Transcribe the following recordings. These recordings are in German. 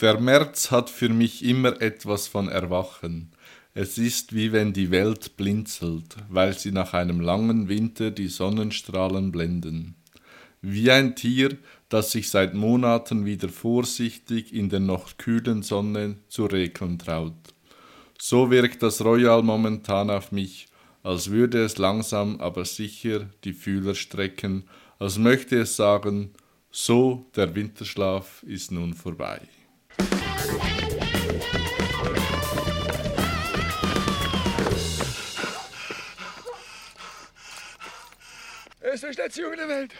Der März hat für mich immer etwas von Erwachen. Es ist wie wenn die Welt blinzelt, weil sie nach einem langen Winter die Sonnenstrahlen blenden. Wie ein Tier, das sich seit Monaten wieder vorsichtig in der noch kühlen Sonne zu regeln traut. So wirkt das Royal momentan auf mich, als würde es langsam aber sicher die Fühler strecken, als möchte es sagen, so der Winterschlaf ist nun vorbei. Es ist nicht in der Welt.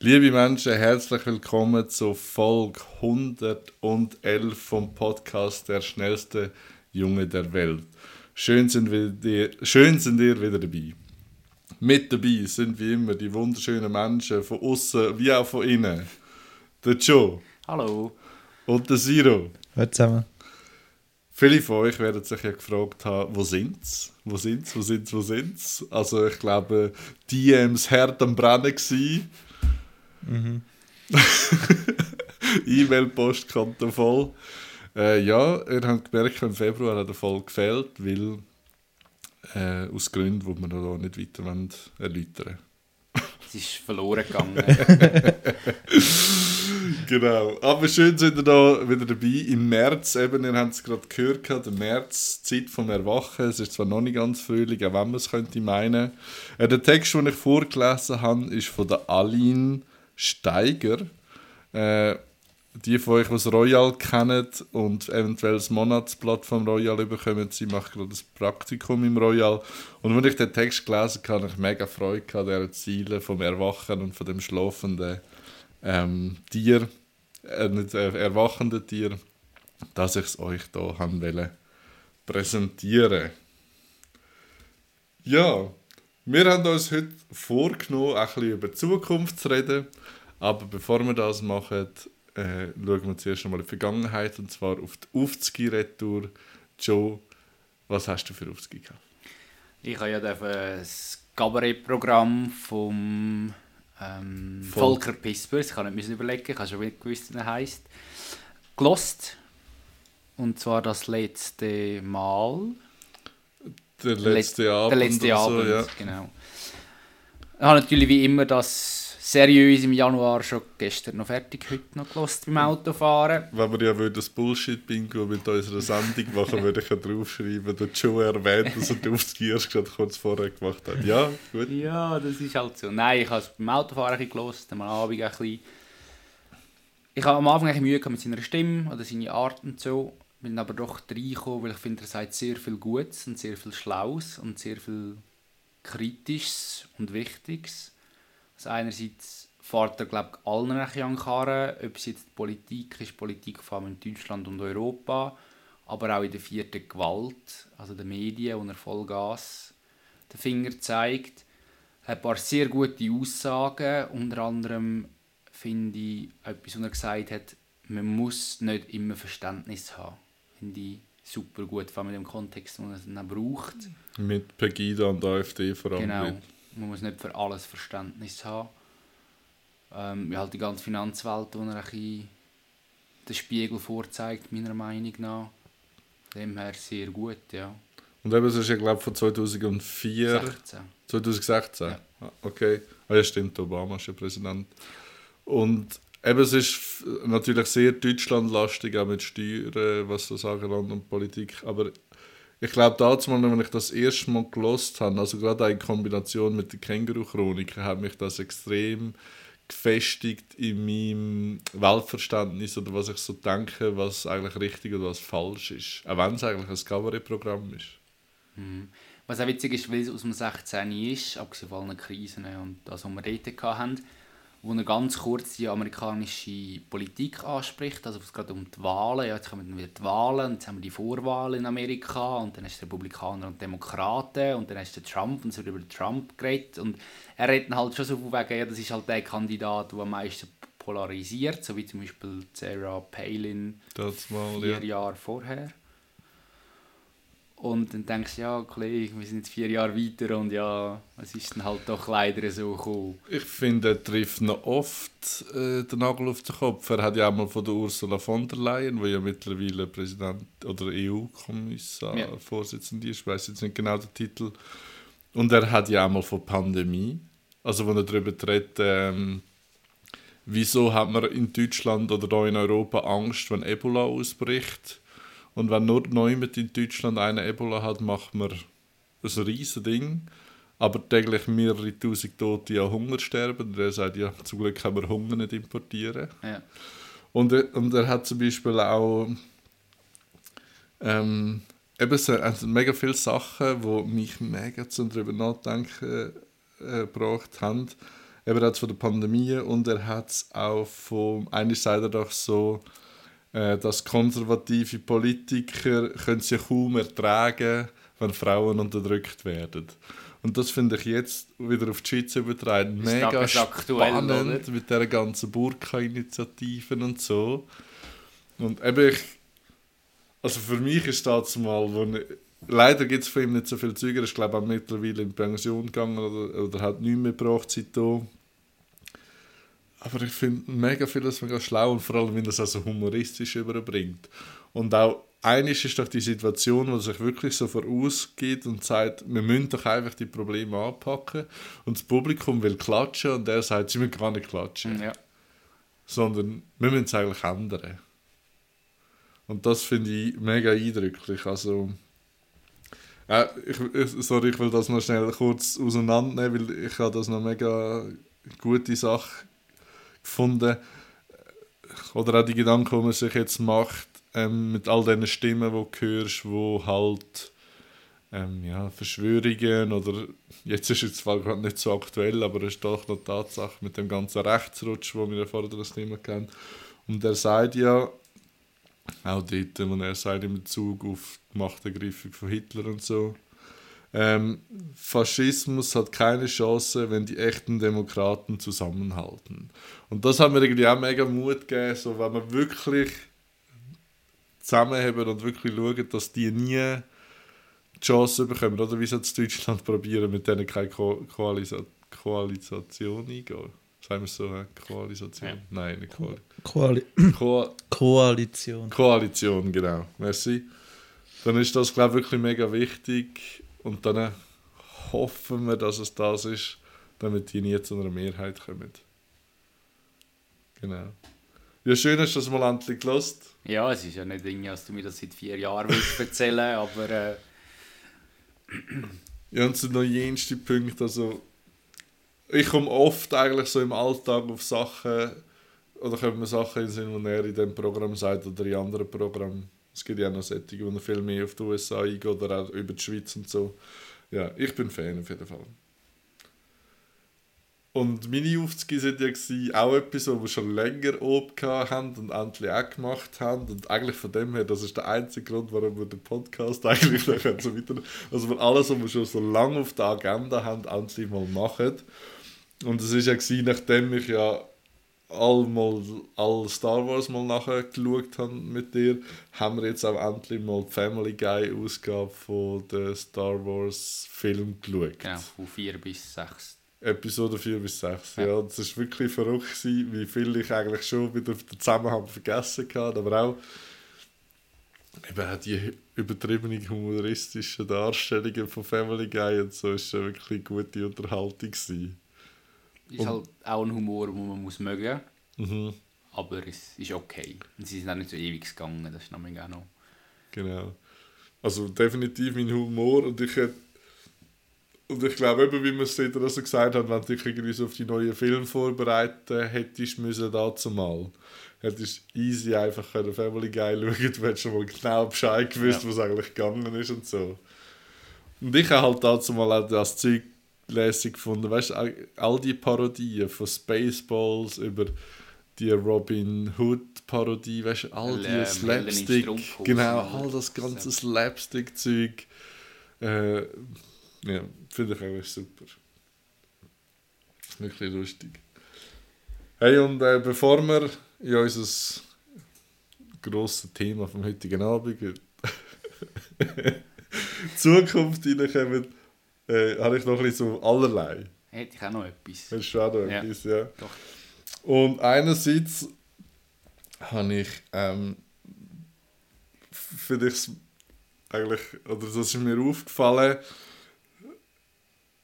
Liebe Menschen, herzlich willkommen zur Folge 111 vom Podcast Der schnellste Junge der Welt. Schön sind, wir, schön sind ihr wieder dabei. Mit dabei sind wie immer die wunderschönen Menschen von außen wie auch von innen. Der Joe. Hallo. Und der Siro. Hallo zusammen. Viele von euch werden sich ja gefragt haben, wo sind's? Wo sind's? Wo sind's? Wo sind's? Also ich glaube, DMs hart am Brennen gewesen. Mhm. E-Mail-Postkonto voll. Äh, ja, ihr habt gemerkt, im Februar hat der Folge gefehlt, weil äh, aus Gründen, die wir noch nicht weiter erläutern wollen. Es ist verloren gegangen. genau. Aber schön sind ihr da wieder dabei. Im März, eben, ihr habt es gerade gehört, der März, Zeit vom Erwachen. Es ist zwar noch nicht ganz frühling, auch wenn man es könnte meinen. Äh, der Text, den ich vorgelesen habe, ist von der Aline Steiger. Äh, die von euch, das Royal kennen und eventuell das Monatsblatt vom Royal bekommen, sie macht gerade das Praktikum im Royal. Und wenn ich den Text gelesen habe, habe ich mega Freude an dieser Ziele vom Erwachen und von dem schlafenden ähm, Tier, äh, nicht äh, erwachenden Tier, dass ich es euch hier haben präsentieren. Ja, wir haben uns heute vorgenommen, ein bisschen über die Zukunft zu reden. Aber bevor wir das machen, äh, schauen wir zuerst einmal in die Vergangenheit und zwar auf die Aufzgi-Retour. Joe, was hast du für Aufzgi gehabt? Ich habe ja das Cabaret-Programm vom ähm, Volker Pispers, ich kann nicht überlegen, ich habe schon gewusst, wie er heisst, gelost. Und zwar das letzte Mal der letzte Let Abend. Der letzte Abend, so, ja. genau. Ich habe natürlich wie immer das seriös im Januar schon gestern noch fertig, heute noch gelost beim Autofahren. Wenn wir ja das Bullshit-Bingo mit unserer Sendung machen, würde ich ja draufschreiben, der Joe erwähnt, dass er die Aufzgierst gerade kurz vorher gemacht hat. Ja, gut. Ja, das ist halt so. Nein, ich habe es beim Autofahren ein gelost, am Abend ein bisschen. Ich habe am Anfang ein Mühe mit seiner Stimme oder seiner Art und so bin aber doch reingekommen, weil ich finde, er sagt sehr viel Gutes und sehr viel Schlaues und sehr viel Kritisches und Wichtiges. Also einerseits fährt er, glaube ich, allen an Karren, ob es jetzt Politik ist, Politik vor allem in Deutschland und Europa, aber auch in der vierten Gewalt, also den Medien, wo er Vollgas den Finger zeigt. Er hat ein paar sehr gute Aussagen, unter anderem finde ich etwas, was er gesagt hat, man muss nicht immer Verständnis haben finde ich super gut, vor allem in dem Kontext, wo man es dann braucht. Mit Pegida und AfD vor allem. Genau, man muss nicht für alles Verständnis haben. Ähm, halt die ganze Finanzwelt, wo er ein den Spiegel vorzeigt, meiner Meinung nach. Dem her sehr gut, ja. Und eben, das ist ja, glaube ich, von 2004. 16. 2016? Ja. Okay. Ah, ja, stimmt, Obama ist ja Präsident. Und Eben, es ist natürlich sehr deutschlandlastig, auch mit Steuern, was das angelangt und Politik. Aber ich glaube, damals, wenn ich das erste Mal gelost habe, also gerade in Kombination mit der Känguru-Chronik, hat mich das extrem gefestigt in meinem Weltverständnis oder was ich so denke, was eigentlich richtig oder was falsch ist. Auch wenn es eigentlich ein Cabaret-Programm ist. Mhm. Was auch witzig ist, weil es aus dem 16 ist, abgesehen von allen Krisen und das, was wir dort hatten, wo er ganz kurz die amerikanische Politik anspricht. Also es geht um die Wahlen. Ja, jetzt kommen wieder die Wahlen, und jetzt haben wir die Vorwahlen in Amerika und dann ist es Republikaner und Demokraten und dann ist der Trump und es wird über Trump geredet. Und er redet halt schon so von wegen, ja, das ist halt der Kandidat, der am meisten polarisiert, so wie zum Beispiel Sarah Palin das mal, vier ja. Jahre vorher. Und dann denkst du, ja, Kollege, wir sind jetzt vier Jahre weiter und ja, es ist dann halt doch leider so gekommen. Ich finde, er trifft noch oft äh, den Nagel auf den Kopf. Er hat ja auch mal von der Ursula von der Leyen, wo ja mittlerweile Präsident oder EU-Kommissar, Ja. Vorsitzende ist, ich weiß jetzt nicht genau den Titel. Und er hat ja auch mal von Pandemie, also wo er darüber redet, ähm, wieso hat man in Deutschland oder da in Europa Angst, wenn Ebola ausbricht. Und wenn nur jemand in Deutschland eine Ebola hat, macht man ein riesen Ding. Aber täglich mehrere tausend Tote an Hunger sterben. Und er sagt, ja, zum Glück können wir Hunger nicht importieren. Ja. Und er, und er hat zum Beispiel auch ähm, eben so, also mega viele Sachen, die mich mega zum darüber nachdenken äh, gebracht haben. Eben er hat es von der Pandemie und er hat es auch von, eigentlich sagt er doch so, dass konservative Politiker können sich kaum ertragen, wenn Frauen unterdrückt werden. Und das finde ich jetzt wieder auf die Schweiz übertragen Ist mega spannend oder? mit dieser ganzen Burka-Initiativen und so. Und eben ich, also für mich ist das mal, wo ich, leider gibt es von ihm nicht so viel Züge, er ist glaube ich auch mittlerweile in Pension gegangen oder, oder hat nichts mehr gebraucht seitdem. Aber ich finde mega vieles mega schlau und vor allem, wenn er es also humoristisch überbringt. Und auch eines ist doch die Situation, wo sich wirklich so vorausgeht und sagt, wir müssen doch einfach die Probleme anpacken. Und das Publikum will klatschen und er sagt, sie müssen gar nicht klatschen Ja. sondern wir müssen es eigentlich ändern. Und das finde ich mega eindrücklich. Also, äh, ich- sorry, ich will das noch schnell kurz auseinandernehmen, weil ich habe das noch mega gute Sache gefunden. Oder auch die Gedanken, die man sich jetzt macht, ähm, mit all diesen Stimmen, die du hörst, wo halt ähm, ja, Verschwörungen oder jetzt ist es zwar gerade nicht so aktuell, aber es ist doch noch Tatsache mit dem ganzen Rechtsrutsch, wo wir ja vorher das Thema kennen. Und er sagt ja, auch dort, wo er sagt in Bezug auf die Machtergreifung von Hitler und so, ähm, Faschismus hat keine Chance, wenn die echten Demokraten zusammenhalten. Und das hat mir irgendwie auch mega Mut gegeben, so, wenn wir wirklich zusammenhaben und wirklich schauen, dass die nie die Chance bekommen, oder wie sie in Deutschland probieren, mit denen keine Ko Koalisa Koalisation eingehen. Sagen wir es so? Koalisation? Ja. Nein, nicht Koal Koali Ko Koalition. Koalition, genau. Merci. Dann ist das, glaube ich, wirklich mega wichtig. Und dann hoffen wir, dass es das ist, damit die nie zu einer Mehrheit kommen. Genau. Ja, schön hast du das mal endlich gelost. ja, es ist ja nicht Ding, dass du mir das seit vier Jahren willst erzählen aber äh, Ja, und es sind noch jenste Punkte. Also, ich komme oft eigentlich so im Alltag auf Sachen, oder kommen mir Sachen in den Sinn, die er in diesem Programm sagt oder in anderen Programmen. Es gibt ja auch noch solche, er viel mehr auf die USA eingeht oder auch über die Schweiz und so. Ja, ich bin Fan auf jeden Fall. Und meine Aufzüge sind ja auch etwas, was wir schon länger oben haben und endlich auch gemacht haben. Und eigentlich von dem her, das ist der einzige Grund, warum wir den Podcast eigentlich noch so weiter... Also wir alles, was wir schon so lange auf der Agenda haben, endlich mal machen. Und es war ja, gewesen, nachdem ich ja all, mal, all Star Wars mal nachher geschaut habe mit dir, haben wir jetzt auch endlich mal die Family Guy Ausgabe von der Star Wars Film geschaut. genau, von vier bis sechs. Episode 4 bis 6. Ja. Ja. es war wirklich verrückt, gewesen, wie viel ich eigentlich schon wieder den Zusammenhang vergessen hatte. Aber auch eben die übertriebenen humoristischen Darstellungen von Family Guy und so ist schon wirklich gute Unterhaltung. Gewesen. Ist Und- halt auch ein Humor, den man muss mögen Mhm, aber es ist okay. Und sie sind auch nicht so ewig gegangen, das ist nämlich auch noch... genau. Also definitiv mein Humor und ich hätte und ich glaube eben, wie wir es dort also gesagt haben, wenn du dich irgendwie so auf die neuen Filme vorbereiten hättest müssen dazu mal, hättest du easy einfach können Family Guy schauen, du hättest schon mal genau Bescheid gewusst, Ja. was eigentlich gegangen ist und so. Und ich habe halt dazu mal auch das Zeug lässig gefunden, weißt du, all- die Parodien von Spaceballs über die Robin Hood Parodie, weißt du, all die Slapstick, genau, all das ganze Slapstick-Zeug. Äh, ja, finde ich auch super. Wirklich lustig. Hey, und äh, bevor wir in unser grosses Thema vom heutigen Abend Zukunft reinkommen, äh, habe ich noch ein bisschen so allerlei. Hätte ich auch noch etwas. Hast du auch noch Ja. etwas, ja? Doch. Und einerseits habe ich, ähm, finde ich eigentlich, oder das ist mir aufgefallen,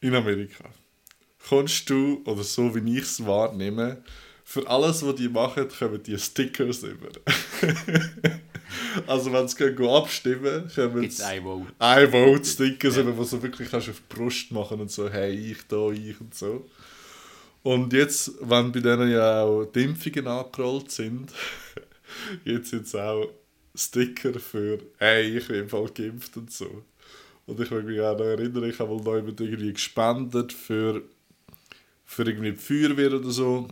in Amerika. Kommst du, oder so wie ich es wahrnehme, für alles, was die machen, kommen die Stickers über. also wenn sie gehen abstimmen, Vote. ein Vote-Stickers, Ja. wo du wirklich kannst auf die Brust machen und so, hey, ich da, ich und so. Und jetzt, wenn bei denen ja auch die Impfungen angerollt sind, jetzt es auch Sticker für, hey, ich bin im Fall geimpft und so. Und ich will mich auch noch erinnern, ich habe mal noch jemand irgendwie gespendet für, für irgendwie die Feuerwehr oder so.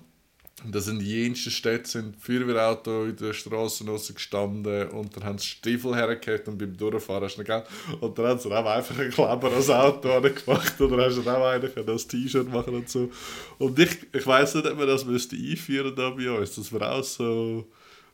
Und da sind in jensten Städten sind Feuerwehrautos in der Straße gestanden und dann haben sie Stiefel hergekehrt und beim Durchfahren hast du noch Geld. Und dann haben sie auch einfach einen Kleber ans Auto gemacht oder hast du auch einen können als T-Shirt machen und so. Und ich, ich weiss nicht, ob wir das müsste einführen da bei uns, dass wir auch so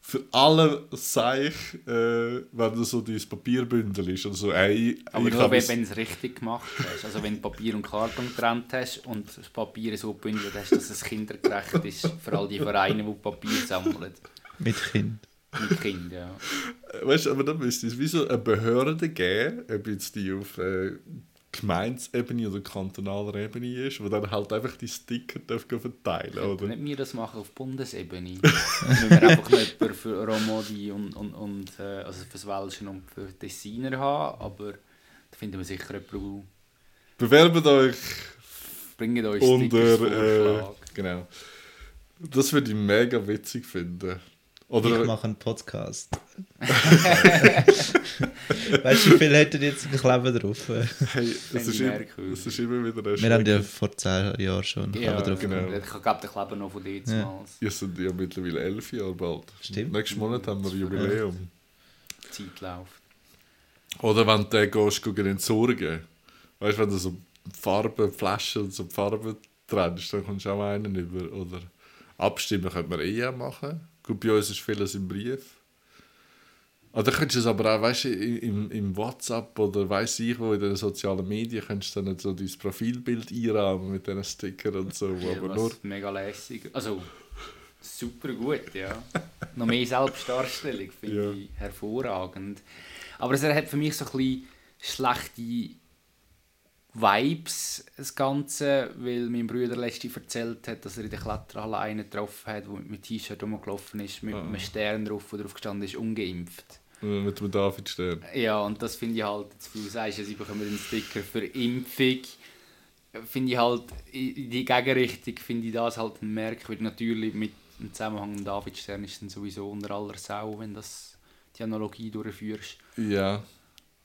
für alle Seich, äh, wenn du so dein Papierbündel ist und so, ey, Aber ich nur, wenn, du es richtig gemacht hast. Also wenn du Papier und Karton getrennt hast und das Papier so gebündelt hast, dass es kindergerecht ist für all die Vereine, die Papier sammeln. Mit Kind. Mit Kindern, ja. Weißt du, aber dann müsste es wie so eine Behörde geben, ob jetzt die auf äh, Gemeindesebene oder kantonaler Ebene ist, wo dann halt einfach die Sticker darf verteilen Könnten oder? nicht wir das machen auf Bundesebene? Wenn wir einfach jemanden für Romodi und, und, und äh, also fürs Welschen und für Designer haben, aber da finden wir sicher jemanden, Bewerbt euch bringt Stickers unter. Äh, genau. Das würde ich mega witzig finden. Ich Oder mache einen Podcast. weißt du, wie viel hätten jetzt im Leben drauf? Wir hey, Fände ist ich immer, merkwürdig. es ist immer wieder ein haben ja vor 10 Jahren schon einen Ja, Kleber drauf. genau. Ich glaube, der Kleber noch von dir damals. Ihr seid ja mittlerweile elf Jahre bald. Stimmt. Nächsten Monat haben wir Jubiläum. Die Zeit läuft. Oder wenn du gehst, gehen entsorgen. Weißt du, wenn du so Farben, Flaschen und so Farben trennst, dann kommst du auch einen über. Oder abstimmen könnte man eh auch machen. Gut, bei uns ist vieles im Brief. Oder könntest du es aber auch, weißt du, im, im WhatsApp oder weiß ich wo, in den sozialen Medien, könntest du dann so dein Profilbild einrahmen mit diesen Stickern und so. Ja, aber nur, mega lässig. Also, super gut, ja. Noch mehr Selbstdarstellung finde Ja. ich hervorragend. Aber es hat für mich so ein bisschen schlechte Vibes, das Ganze, weil mein Bruder letztens erzählt hat, dass er in der Kletterhalle einen getroffen hat, der mit einem T-Shirt rumgelaufen ist, mit Ah. einem Stern drauf, wo drauf gestanden ist, ungeimpft. äh, mit dem David Stern. Ja, und das finde ich halt, jetzt, wie du sagst, sie bekommen einen Sticker für Impfung. Finde ich halt, in die Gegenrichtung finde ich das halt merkwürdig. Natürlich mit dem Zusammenhang mit David Stern ist dann sowieso unter aller Sau, wenn das die Analogie durchführst. Ja,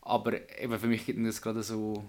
Aber eben für mich gibt das gerade so,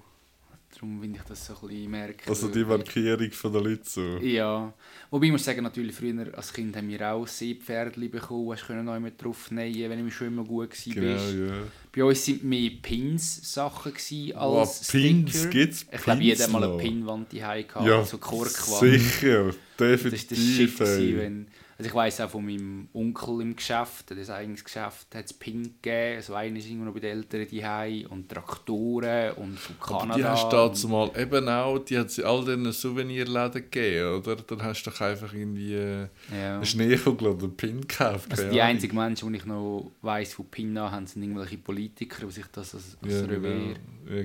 darum finde ich das so ein bisschen merkwürdig. also die Markierung von den Leuten so. Ja, wobei ich muss sagen, natürlich früher als Kind haben wir auch Seepferdchen bekommen, hast können noch mit drauf nähen, wenn ich schon immer gut war. Genau, ja. Bei uns sind mehr Pins-Sachen gewesen Oh, als Pins Sticker. gibt's Ich glaube, jeder hat mal eine? Pinwand die gehabt, Ja, so Korkwand. sicher, Das war Shit. definitiv. Gewesen, ey. wenn, also ich weiss auch von meinem Onkel im Geschäft, das eigenes Geschäft, hat es Pin gegeben. Also einer ist irgendwo noch bei den Eltern die und Traktoren und von Kanada. Aber die hast du dazu mal eben auch, die hat sie all diesen Souvenirläden gegeben, oder? Dann hast du doch einfach irgendwie äh, ja. einen Schneekugel oder einen Pin gekauft. Also die einzigen Menschen, die ich noch weiss, die PIN haben, sind irgendwelche Politiker, die sich das als, als ja, Revers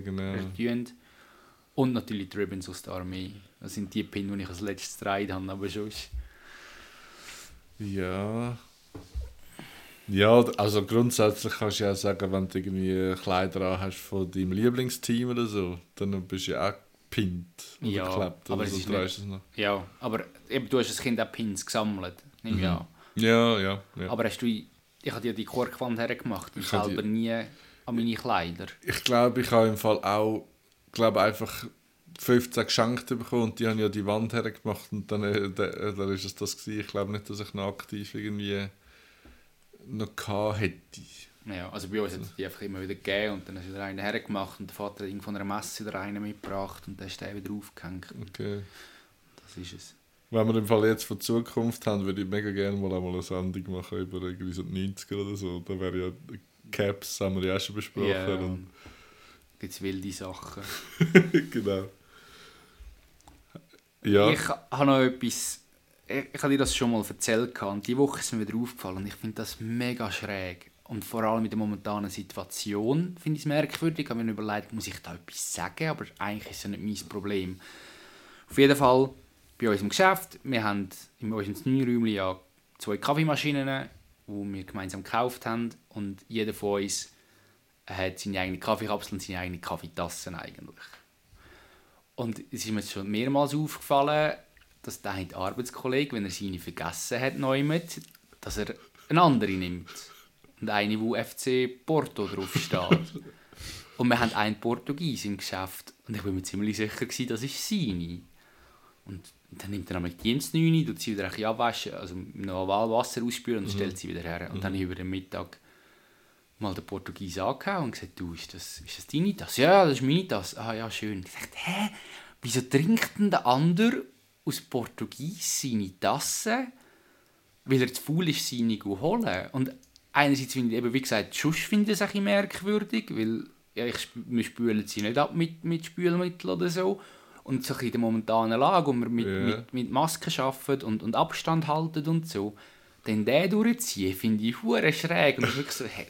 genau. ja, genau. Und natürlich die Ribbons aus der Armee. Das sind die PIN, die ich als letztes getragen habe, aber sonst... Ja. Ja, also grundsätzlich kannst du ja sagen, wenn du irgendwie Kleider an hast von deinem Lieblingsteam oder so, dann bist du ja auch gepinnt oder Ja, geklebt aber oder es so. ist es noch. Ja, aber eben, du hast als Kind auch Pins gesammelt, nehme Mhm. an. Ja, ja, ja. Aber hast du... Ich habe dir die Korkwand hergemacht und selber die- nie an meine Kleider. Ich glaube, ich habe im Fall auch, glaube einfach 15 geschenkt bekommen und die haben ja die Wand hergemacht und dann, äh, da, äh, dann ist es das gewesen. Ich glaube nicht, dass ich noch aktiv irgendwie noch gehabt hätte. Ja, also bei uns hat es die einfach immer wieder gegeben und dann hast du wieder einen hergemacht und der Vater hat irgend von einer Messe wieder einen mitgebracht und dann du den wieder aufgehängt. Okay. Das ist es. Wenn wir im Fall jetzt von Zukunft haben, würde ich mega gerne mal einmal eine Sendung machen über irgendwie so die 90er oder so. Da wäre ja Caps, haben wir ja auch schon besprochen. Ja. Und gibt es wilde Sachen. genau. Ja, Ich habe noch etwas, ich, ich habe dir das schon mal erzählt und die Woche ist mir wieder aufgefallen und ich finde das mega schräg. Und vor allem in der momentanen Situation finde ich es merkwürdig. Ich habe mir überlegt, muss ich da etwas sagen, aber eigentlich ist es nicht mein Problem. Auf jeden Fall, bei uns im Geschäft, wir haben in unserem neuen ja zwei Kaffeemaschinen, die wir gemeinsam gekauft haben und jeder von uns hat seine eigene Kaffeekapsel und seine eigene Kaffeetasse eigentlich. Und es ist mir schon mehrmals aufgefallen, dass der eine Arbeitskollege, wenn er seine vergessen hat, neu mit, dass er eine andere nimmt. Und eine, wo FC Porto draufsteht. und wir haben einen Portugies im Geschäft. Und ich bin mir ziemlich sicher, gewesen, das ist seine. Und dann nimmt er nämlich die ins 9, tut sie wieder ein bisschen abwaschen, also mit normal Wasser ausspülen und stellt sie wieder her. Und dann über den Mittag mal den Portugies angehauen und gesagt, du, ist das, ist das deine Tasse? Ja, das ist meine Tasse. Ah ja, schön. Ich dachte, hä, wieso trinkt denn der andere aus Portugies seine Tasse, weil er zu faul ist, seine zu holen? Und einerseits finde ich eben, wie gesagt, Schuss finde ich es ein merkwürdig, weil ja, ich, wir spülen sie nicht ab mit, mit Spülmittel oder so. Und so in der momentanen Lage, wo wir mit, Ja. mit, mit Masken arbeiten und, und Abstand halten und so, dann den durchziehen, finde ich hure schräg. Und ich wirklich so, hey,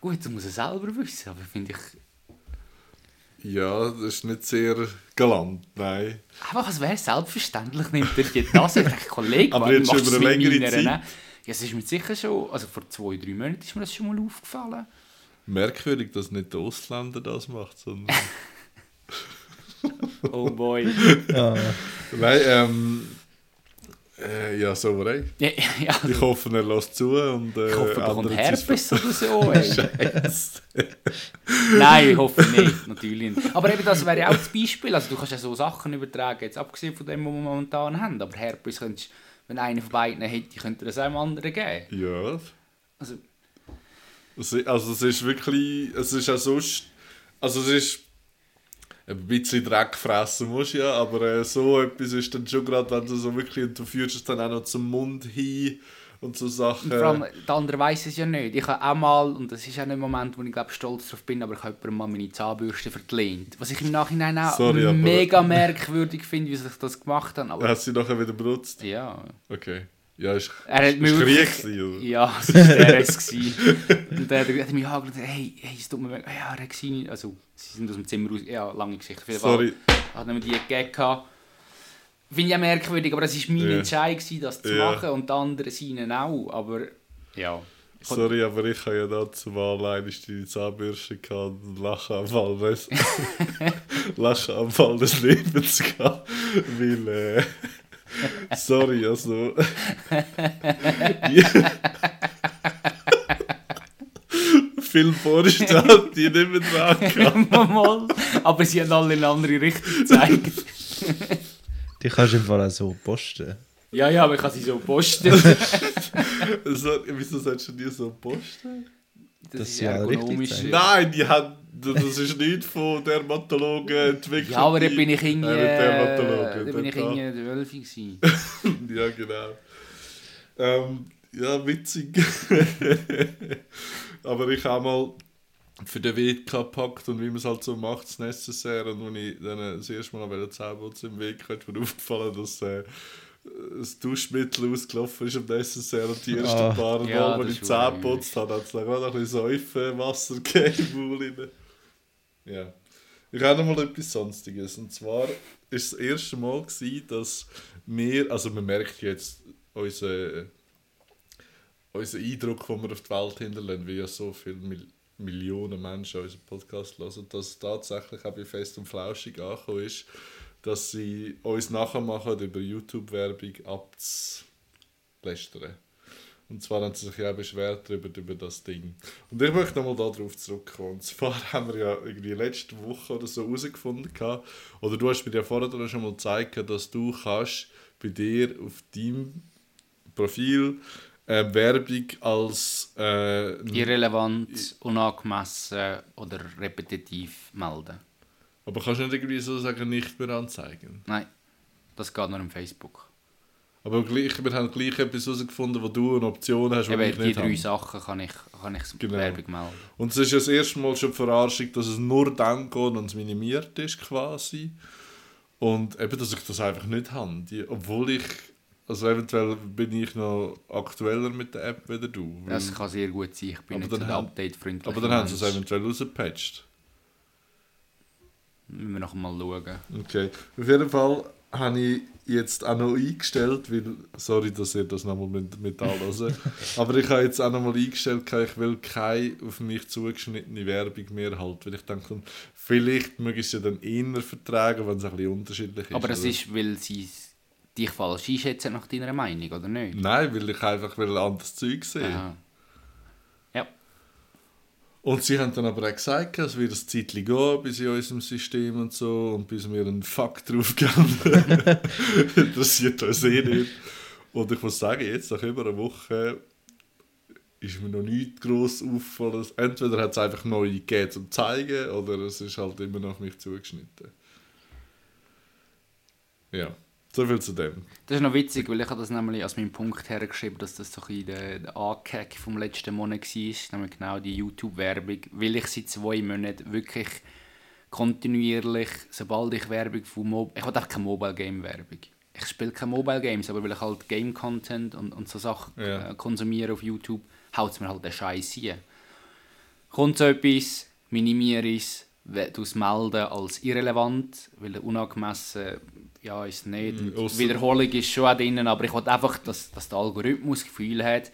gut, das muss er selber wissen, aber finde ich ja, das ist nicht sehr galant, nein. einfach, als wäre selbstverständlich, nimmt er die Tasse. Ich denke, Kollege, Aber jetzt über eine längere meiner, Zeit? ne? Ja, es ist mir sicher schon, also vor zwei, drei Monaten ist mir das schon mal aufgefallen. Merkwürdig, dass nicht der Ausländer das macht, sondern... Oh boy. Ja. nein, ähm... Äh, ja, souverän. ja, ja, Ich hoffe, er lässt zu und äh, ich hoffe, er bekommt Herpes oder so. Ver- Nein, ich hoffe nicht, natürlich nicht. Aber eben, das wäre ja auch das Beispiel. Also du kannst ja so Sachen übertragen, jetzt abgesehen von dem, was wir momentan haben. Aber Herpes könntest, wenn einer von beiden hätte, könnte er das einem anderen geben. Ja, Also, Es Also es ist wirklich, es ist auch sonst, also es ist ein bisschen Dreck fressen musst ja, aber äh, so etwas ist dann schon gerade, wenn du so wirklich, und du führst es dann auch noch zum Mund hin und so Sachen. und vor allem, der andere weiß es ja nicht. Ich habe auch mal, und das ist auch nicht ein Moment, wo ich glaube stolz drauf bin, aber ich habe jemandem mal meine Zahnbürste verlehnt. Was ich im Nachhinein auch Sorry, mega merkwürdig finde, wie sie das gemacht haben. Aber, Hast du sie nachher wieder benutzt? ja. Okay. Ja, ist, Er ist mir Krieg gewesen, oder? Ja, das war der es. gewesen. Und er hat mich angeschaut und gesagt, hey, hey, es tut mir leid. Ja, er hat also sie sind aus dem Zimmer raus. Ja, lange Geschichte. Auf jeden Fall Sorry. Hat mir die gehabt. Finde ich auch merkwürdig, aber es war mein Ja. Entscheid, gewesen, das zu Ja. machen und die anderen seinen auch. Aber ja. Sorry, aber ich habe ja da zur Wahl einmal die Zahnbürste gehabt und Lachanfall des, Lachanfall des Lebens gehabt, weil, äh, sorry, also, viel Vorstand, die nicht mehr dran. Mal. Aber sie haben alle in eine andere Richtung gezeigt. Die kannst du im Fall auch so posten. ja, ja, aber ich kann sie so posten. So, wieso sollst du dir so posten? Das, Dass ist ergonomisch. zeigen. Nein, die haben, das ist nicht von Dermatologen entwickelt. Ja, aber da bin ich irgendwie, Äh, äh, da bin ich irgendwie der gewesen. Ja, genau. Ähm, ja, witzig. Aber ich habe mal für den WK gepackt und wie man es halt so macht, das Necessaire. Und als ich dann das erste Mal an Zähneputzen im Weg ist mir aufgefallen, dass äh, das Duschmittel ausgelaufen ist am Necessaire und die ersten Ah. paar Mal, Ja, wo ich Zähne geputzt habe, hat es dann gerade ein bisschen Säufenwasser gegeben. Ja. Ich habe noch mal etwas Sonstiges. Und zwar ist das erste Mal, gewesen, dass wir, also man merkt jetzt unseren unser Eindruck, den wir auf die Welt hinterlassen, wie ja so viele Mil Millionen Menschen unseren Podcast hören, dass es tatsächlich auch bei Fest und Flauschig angekommen ist, dass sie uns nachmachen, über YouTube-Werbung abzulästern. Und zwar haben sie sich ja auch beschwert darüber, über das Ding. Und ich möchte nochmal darauf zurückkommen. Und zwar haben wir ja irgendwie letzte Woche oder so herausgefunden, oder du hast mir ja vorher schon mal gezeigt, dass du kannst bei dir auf deinem Profil äh, Werbung als äh, Irrelevant, unangemessen oder repetitiv melden. aber kannst du nicht irgendwie so sagen, nicht mehr anzeigen? Nein, das geht nur im Facebook. Aber gleich, wir haben gleich etwas herausgefunden, wo du eine Option hast, die ich Eben, die nicht drei. Sachen kann ich, kann ich Genau. Werbung melden. Und es ist ja das erste Mal schon die Verarschung, dass es nur dann geht und es minimiert ist quasi. Und eben, dass ich das einfach nicht habe. Die, obwohl ich, also eventuell bin ich noch aktueller mit der App wie du. Das kann sehr gut sein. Ich bin Aber nicht dann so update-freundliche aber dann haben sie es eventuell rausgepatcht. Müssen wir noch mal schauen. Okay. Auf jeden Fall habe ich jetzt auch noch eingestellt, weil, sorry, dass ihr das nochmal mit, mit anhört, aber ich habe jetzt auch nochmal eingestellt, ich will keine auf mich zugeschnittene Werbung mehr halten, weil ich denke, vielleicht möge ich es ja dann eher vertragen, wenn es ein bisschen unterschiedlich ist. Aber das oder? ist, weil sie dich falsch einschätzen nach deiner Meinung, oder nicht? Nein, weil ich einfach will anderes Zeug sehen Aha. Und sie haben dann aber auch gesagt, es wird ein Zeitchen gehen, bis in unserem System und so, und bis wir einen Fuck drauf geben. Interessiert uns eh nicht. Und ich muss sagen, jetzt nach über einer Woche ist mir noch nicht gross auffallen. Entweder hat es einfach neue gegeben zum zeigen, oder es ist halt immer noch auf mich zugeschnitten. Ja, so viel zu dem. Das ist noch witzig, weil ich habe das nämlich als meinen Punkt hergeschrieben, dass das so ein der, der Ankack vom letzten Monat war, nämlich genau die YouTube-Werbung, weil ich seit zwei Monaten wirklich kontinuierlich, sobald ich Werbung von Mo ich habe auch keine Mobile-Game-Werbung. Ich spiele keine Mobile-Games, aber weil ich halt Game-Content und, und so Sachen Ja. äh, konsumiere auf YouTube, haut es mir halt den Scheiß hier. Kommt so etwas, minimiere es, tu es melden als irrelevant, weil unangemessen ja, ist es nicht. Ausser- Wiederholung ist schon auch drin, aber ich wollte einfach, dass, dass der Algorithmus das Gefühl hat,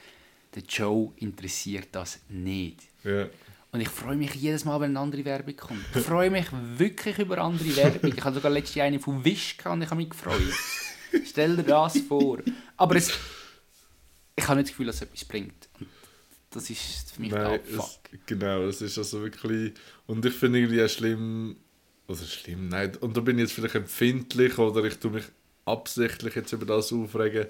der Joe interessiert das nicht. Ja. Und ich freue mich jedes Mal, wenn eine andere Werbung kommt. Ich freue mich wirklich über andere Werbung. Ich hatte sogar letztes Jahr eine von Wish gehabt und ich habe mich gefreut. Stell dir das vor. Aber es, ich habe nicht das Gefühl, dass es etwas bringt. Und das ist für mich Nein, Nein, es, fuck. genau, es ist also wirklich. Und ich finde irgendwie auch schlimm. Also schlimm, nein. Und da bin ich jetzt vielleicht empfindlich oder ich tue mich absichtlich jetzt über das aufregen,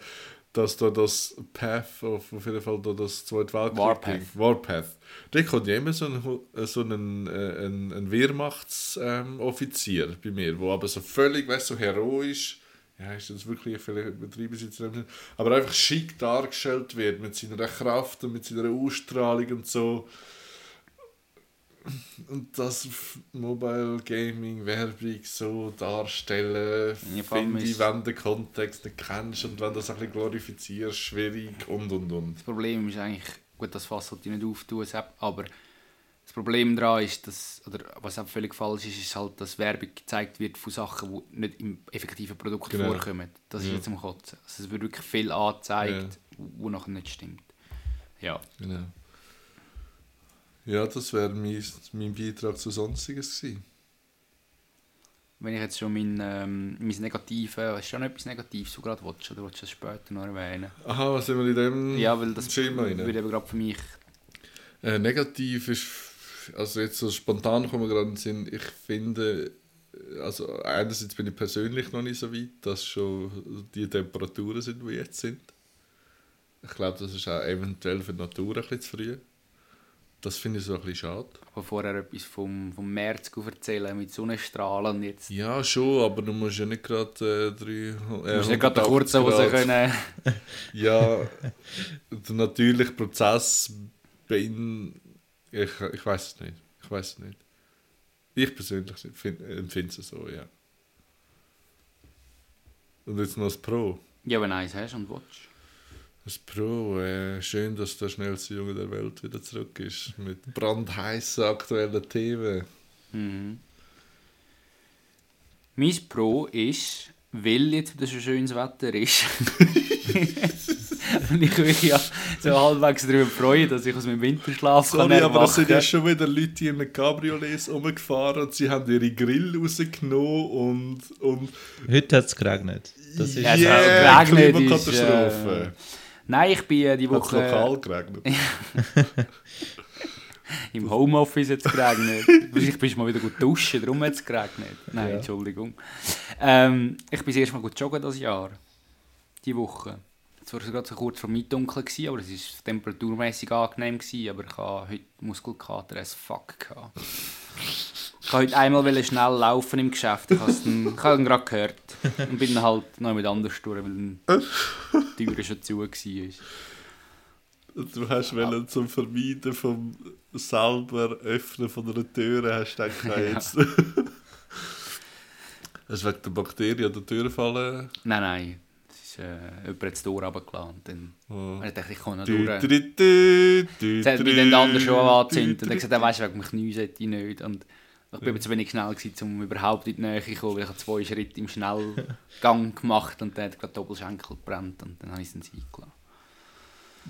dass da das Path, auf, auf jeden Fall da das Zweite Weltkrieg. Warpath. Warpath. Da kommt ja immer so ein, so ein, äh, ein, ein Wehrmachtsoffizier ähm, bei mir, wo aber so völlig, weißt so heroisch. Ja, ist das wirklich vielleicht übertrieben, aber einfach schick dargestellt wird mit seiner Kraft und mit seiner Ausstrahlung und so. Und das Mobile Gaming Werbung so darstellen, Ja, finde ich, ist- wenn du den Kontext nicht kennst und wenn du das ein bisschen glorifizierst, schwierig und und und. Das Problem ist eigentlich, gut, das Fass sollte ich nicht auftun, aber das Problem daran ist, dass, oder was auch völlig falsch ist, ist halt, dass Werbung gezeigt wird von Sachen, die nicht im effektiven Produkt Genau. vorkommen. Das ist Ja. jetzt am Kotzen. Also es wird wirklich viel angezeigt, wo nachher nicht stimmt. Ja. Genau. Ja, das wäre mein, mein Beitrag zu Sonstiges gewesen. Wenn ich jetzt schon mein, ähm, mein Negative, ist schon etwas Negatives, du gerade willst, oder willst du das später noch erwähnen? Aha, was sind wir in dem Ja, weil das Schema rein? würde eben gerade für mich Äh, negativ ist, also jetzt so spontan kommen wir gerade in den Sinn, ich finde, also einerseits bin ich persönlich noch nicht so weit, dass schon die Temperaturen sind, die jetzt sind. Ich glaube, das ist auch eventuell für die Natur ein bisschen zu früh. Das finde ich so ein bisschen schade. aber vorher etwas vom, vom März erzählen mit Sonnenstrahlen jetzt Ja, schon, aber du musst ja nicht gerade äh, drei... Du Äh, musst nicht gerade eine 180 kurze Hose können. Ja, der natürliche Prozess bin ich, ich weiß es nicht. Ich weiß es nicht. Ich persönlich find- empfinde es so, ja. Und jetzt noch das Pro. Ja, wenn du eins hast und willst. Das Pro, äh, schön, dass der schnellste Junge der Welt wieder zurück ist. Mit brandheißen aktuellen Themen. Mhm. Mein Pro ist, weil jetzt wieder so schönes Wetter ist. und ich mich ja so halbwegs darüber freuen, dass ich aus meinem Winterschlaf kann Sorry, aber es sind ja erwachen. schon wieder Leute in einem Cabriolets rumgefahren und sie haben ihre Grill rausgenommen und, und Heute hat es geregnet. Das ist Ja, es Yeah, hat geregnet, Klimakatastrophe. ist, äh, Nein, ich bin äh, die Hat es Woche lokal geregnet? im Homeoffice jetzt geregnet. Vielleicht bist du mal wieder gut duschen, darum hat es geregnet. Nein, Ja. Entschuldigung. Ähm, ich bin das erste Mal gut joggen dieses Jahr. Die Woche. Es war gerade so kurz vor Mittdunkel, gewesen, aber es war temperaturmäßig angenehm. Gewesen, aber ich hatte heute Muskelkater as fuck. Gehabt. Ich wollte heute einmal schnell laufen im Geschäft. Ich habe ihn gerade gehört. Und bin dann halt noch mit anders durch, weil die Tür schon zu war. Du hast wollen zum Vermeiden vom selber Öffnen von einer Tür, hast du gedacht, nein, Ja. jetzt... Hast du wegen der Bakterien an der Tür fallen? Nein, nein. Ist, äh, jemand Tor runtergelassen. Und dann Oh. ich dachte ich, komme noch Du, durch. du, du, du, Jetzt hat mich dann der andere schon angezündet und hat gesagt, weisst du, wegen dem Knie sollte ich nicht. Und ich bin aber zu wenig schnell, gewesen, um überhaupt in die Nähe zu kommen, weil ich habe zwei Schritte im Schnellgang gemacht und dann hat gerade Doppelschenkel gebrannt und dann habe ich es dann sein gelassen.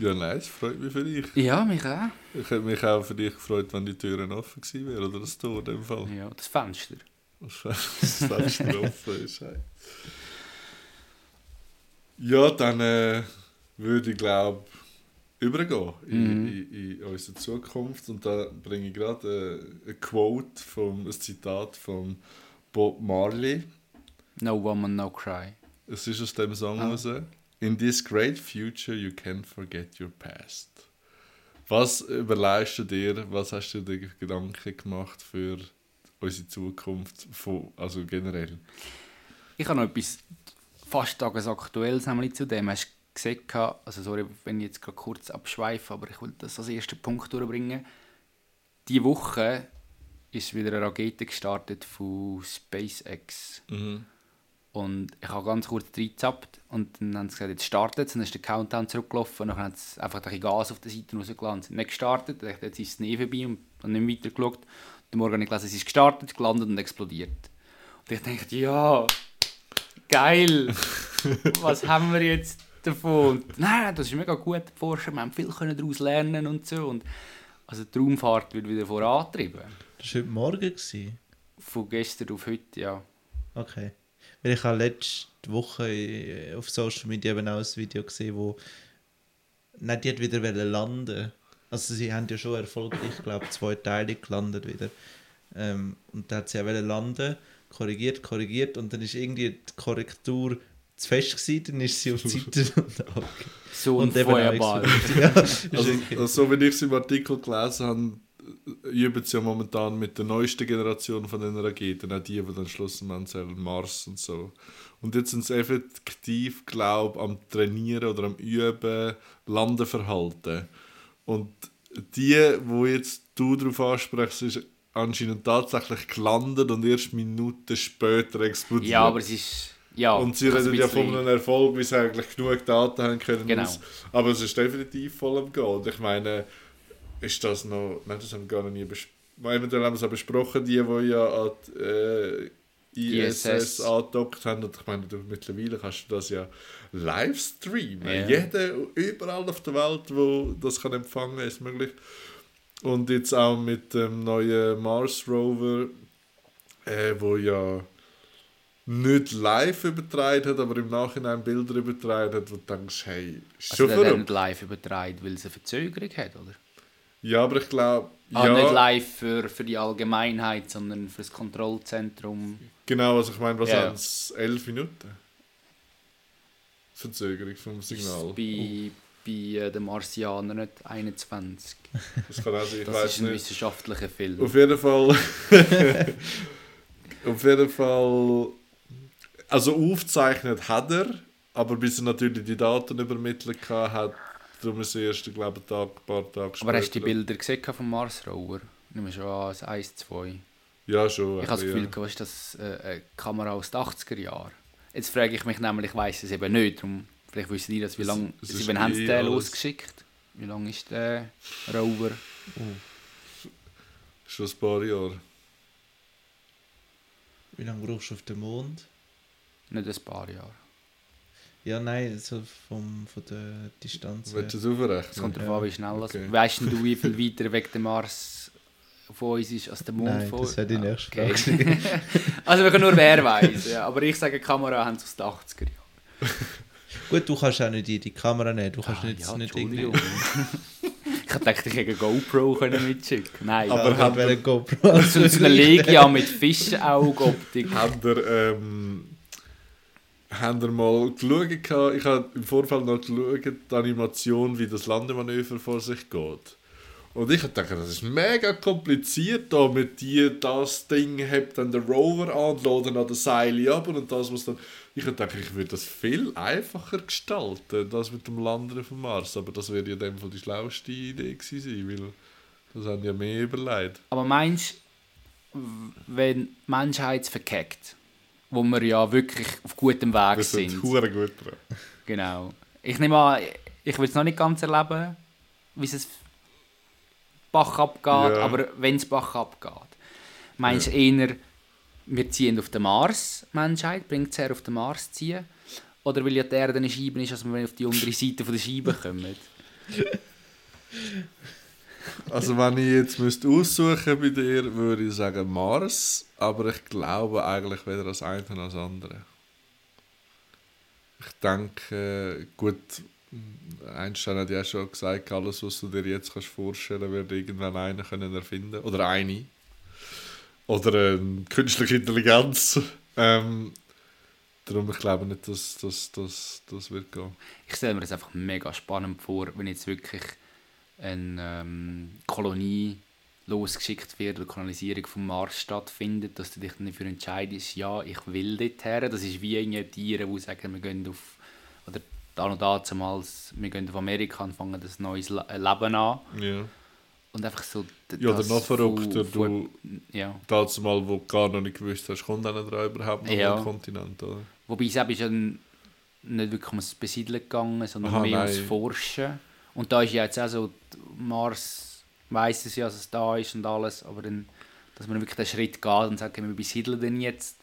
Ja, nice, freut mich für dich. Ja, mich auch. Ich hätte mich auch für dich gefreut, wenn die Türen offen gewesen wären, oder das Tor in dem Fall. Ja, das Fenster. Das Fenster offen ist. Hey. Ja, dann äh, würde ich glaube übergehen in, Mhm. in, in unsere Zukunft und da bringe ich gerade äh, ein Quote, vom, ein Zitat von Bob Marley. No woman, no cry. Es ist aus dem Song Ah. raus. In this great future you can't forget your past. Was überlegst du dir, was hast du dir Gedanken gemacht für unsere Zukunft, von, also generell? Ich habe noch etwas fast tagesaktuelles nämlich zu dem. Hast du gesehen, also sorry, wenn ich jetzt gerade kurz abschweife, aber ich will das als ersten Punkt durchbringen. Diese Woche ist wieder eine Rakete gestartet von SpaceX. Mhm. Und ich habe ganz kurz reingezappt und dann haben sie gesagt, jetzt startet es. Und dann ist der Countdown zurückgelaufen und dann haben sie einfach ein Gas auf der Seite sind nicht gestartet, ich dachte, jetzt ist es nie vorbei und dann nicht mehr weitergeschaut. Und am Morgen habe ich gelesen, es ist gestartet, gelandet und explodiert. Und ich dachte, ja, geil, was haben wir jetzt davon? Und, nein, das ist mega gut erforscht, wir haben viel können daraus lernen und so. Und also die Raumfahrt wird wieder vorantrieben. Das war heute Morgen. Von gestern auf heute, ja. Okay. Weil ich habe letzte Woche äh, auf Social Media eben auch ein Video gesehen, wo die hat wieder wollen landen. Also sie haben ja schon erfolgreich, glaube ich, zwei Teile gelandet wieder. Ähm, und da hat sie auch wollen landen, korrigiert, korrigiert und dann ist irgendwie die Korrektur zu fest gewesen, dann ist sie auf die Seite und abgegangen. So ein Und auch Feuerball. ja, Also, also, so wie ich es im Artikel gelesen habe, üben sie ja momentan mit der neuesten Generation von den Raketen, auch die, die dann schlussendlich Mars und so. Und jetzt sind sie effektiv, glaube am Trainieren oder am Üben Landeverhalten. Und die, wo jetzt du darauf ansprichst, ist anscheinend tatsächlich gelandet und erst Minuten später explodiert. Ja, aber es ist. Ja, Und sie reden ein ja von einem Erfolg, wie sie eigentlich genug Daten haben können. Genau. aus- Aber es ist definitiv voll am Gehen. Und ich meine, ist das noch. Nein, das haben wir gar noch nie besprochen. Eventuell haben wir es auch besprochen, die, die ja an die äh, ISS, ISS. angedockt haben. Und ich meine, du, mittlerweile kannst du das ja live streamen. Ja. Jeder, überall auf der Welt, wo das kann empfangen ist möglich. Und jetzt auch mit dem neuen Mars Rover, äh, wo ja nicht live übertragen hat, aber im Nachhinein Bilder übertragen hat, wo du denkst, hey, Also schon der hat verrückt. nicht live übertragen, weil es eine Verzögerung hat, oder? Ja, aber ich glaube, Ah, ja, nicht live für, für die Allgemeinheit, sondern für das Kontrollzentrum. genau, also ich meine, was Ja. haben es? 11 Minuten? Verzögerung vom Signal. Bei, bei äh, den Marsianern nicht 21. Das kann auch sein, ich Das ist ein nicht. wissenschaftlicher Film. Auf jeden Fall. auf jeden Fall. Also aufgezeichnet hat er, aber bis er natürlich die Daten übermittelt hat, darum ist er erst, glaube ich, Tag, ein paar Tage später. Aber hast du die Bilder gesehen vom Mars Rover? Nimm schon an, das 1, 2. Ja, schon. Ich habe das Gefühl, ja. was ist das äh, eine Kamera aus den 80er Jahren? Jetzt frage ich mich nämlich, ich weiß es eben nicht, darum, vielleicht wissen die das, wie Es- lange, es sie wann haben sie den alles- losgeschickt? Wie lange ist der Rover? Schon ein paar Jahre. Wie lange brauchst du auf dem Mond? Nicht ein paar Jahre. Ja, nein, so vom, von der Distanz. Willst du es aufrechnen? Es kommt darauf Ja. an, wie schnell das Okay. Weißt du, wie viel weiter weg der Mars von uns ist als der Mond Nein, von das wäre die Ah, nächste okay. Frage. also wir können nur wer weiß. Ja. Aber ich sage, Kamera haben sie aus den 80er Jahren. Gut, du kannst auch nicht in die Kamera nehmen. Du kannst Ah, nicht, ja, nicht irgendwie... Ich hätte gedacht, ich hätte eine GoPro können mitschicken Nein. Aber Aber hat eine GoPro. so, so eine Legia mit Fischenaugoptik. Habt ihr, ähm, habt ihr mal geschaut? Ich habe im Vorfeld noch geschaut, die Animation, wie das Landemanöver vor sich geht. Und ich dachte, das ist mega kompliziert da mit dir, das Ding hebt dann der Rover an, laden an der Seile ab und das was dann... Ich dachte, ich würde das viel einfacher gestalten, das mit dem Landen dem Mars, aber das wäre ja dem Fall die schlauste Idee gewesen weil das haben ja mehr überlegt. Aber meinst du, wenn die Menschheit verkackt, wo wir ja wirklich auf gutem Weg Wir sind sind, hure gut dran. genau. Ich nehme an, ich will es noch nicht ganz erleben, wie es Bach abgeht, Ja. aber wenn es Bach abgeht, meinst du eher, wir ziehen auf den Mars, Menschheit, bringt es her, auf den Mars zu ziehen? Oder weil ja die Erde eine Scheibe ist, dass wir auf die untere Seite von der Scheibe kommen? Also wenn ich jetzt müsste aussuchen bei dir, würde ich sagen Mars, aber ich glaube eigentlich weder das eine noch das andere. Ich denke, gut, Einstein hat ja schon gesagt, alles was du dir jetzt kannst vorstellen, wird irgendwann einer können erfinden oder eine oder eine künstliche Intelligenz. Ähm, darum ich glaube nicht, dass das dass, das wird gehen. Ich stelle mir das einfach mega spannend vor, wenn jetzt wirklich eine ähm, Kolonie losgeschickt wird oder Kolonisierung vom Mars stattfindet, dass du dich dann dafür entscheidest, ja, ich will dort her. Das ist wie irgendwie Tiere, die sagen, wir gehen auf, oder da und da zumals, wir gehen auf Amerika und fangen das neues Le äh, Leben an. Ja. Und einfach so... Ja, das noch verrückter, du Ja. damals mal, wo du gar noch nicht gewusst hast, kommt einer da überhaupt noch Ja. ein Kontinent, oder? Wobei es eben ist ja n- nicht wirklich ums Besiedeln gegangen, sondern Aha, mehr ums nein. Forschen. Und da ist ja jetzt auch so, Mars weiss es ja, dass es da ist und alles, aber dann, dass man wirklich den Schritt geht und sagt, okay, wir besiedeln den jetzt.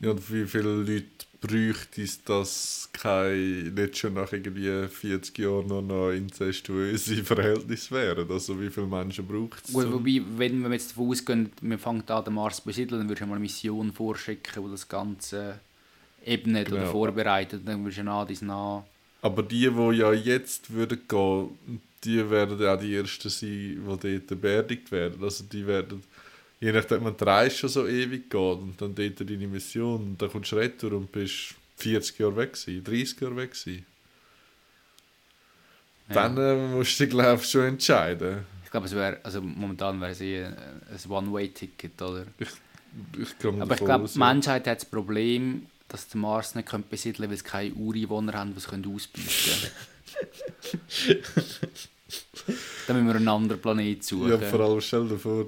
Ja, und wie viele Leute bräuchte es, dass kein, nicht schon nach irgendwie 40 Jahren noch, noch incestuöse Verhältnisse wären? Also wie viele Menschen braucht es? Gut, wobei, wenn wir jetzt davon ausgehen, wir fangen an, den Mars zu besiedeln, dann würdest du mal eine Mission vorschicken, die das Ganze ebnet oder Genau. vorbereitet. Dann würdest du nach dies nach... Aber die, die ja jetzt würden gehen, die werden ja auch die Ersten sein, die dort beerdigt werden. Also die werden, je nachdem, man die Reise schon so ewig geht und dann dort deine Mission und dann kommst du retour und bist 40 Jahre weg gewesen, 30 Jahre weg gewesen. Dann äh, musst du dich, glaube ich, schon entscheiden. Ich glaube, es wäre, also momentan wäre es eher ein One-Way-Ticket, oder? Ich kann Aber ich glaube, die Menschheit hat das Problem, dass der Mars nicht könnte besiedeln weil es keine Ureinwohner haben, die es können ausbeuten Dann müssen wir einen anderen Planet suchen. Ja, vor allem stell dir vor,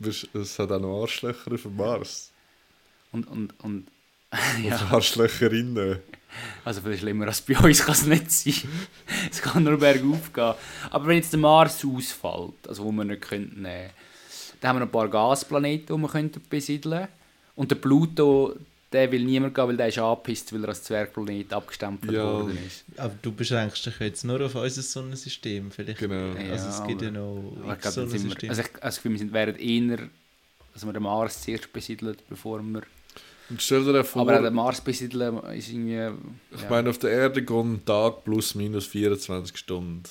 es hat auch noch Arschlöcher auf dem Mars. und, und, und Ja. Arschlöcherinnen. also viel schlimmer als bei uns kann es nicht sein. es kann nur bergauf gehen. Aber wenn jetzt der Mars ausfällt, also wo wir nicht könnten nehmen, dann haben wir noch ein paar Gasplaneten, die wir könnten besiedeln könnten. Und der Pluto, der will niemand gehen, weil der ist angepisst, weil er als Zwergplanet abgestempelt Ja. worden ist. Aber du beschränkst dich jetzt nur auf unser Sonnensystem. Vielleicht. Genau. Ja, Also es gibt ja noch ich x glaube, dann sind wir, Sonnensysteme. also ich habe Gefühl, wir sind, wären eher, dass wir den Mars zuerst besiedeln, bevor wir... Und stell dir vor, Aber auch den Mars besiedeln ist irgendwie... ich ja. meine, auf der Erde geht ein Tag plus minus 24 Stunden.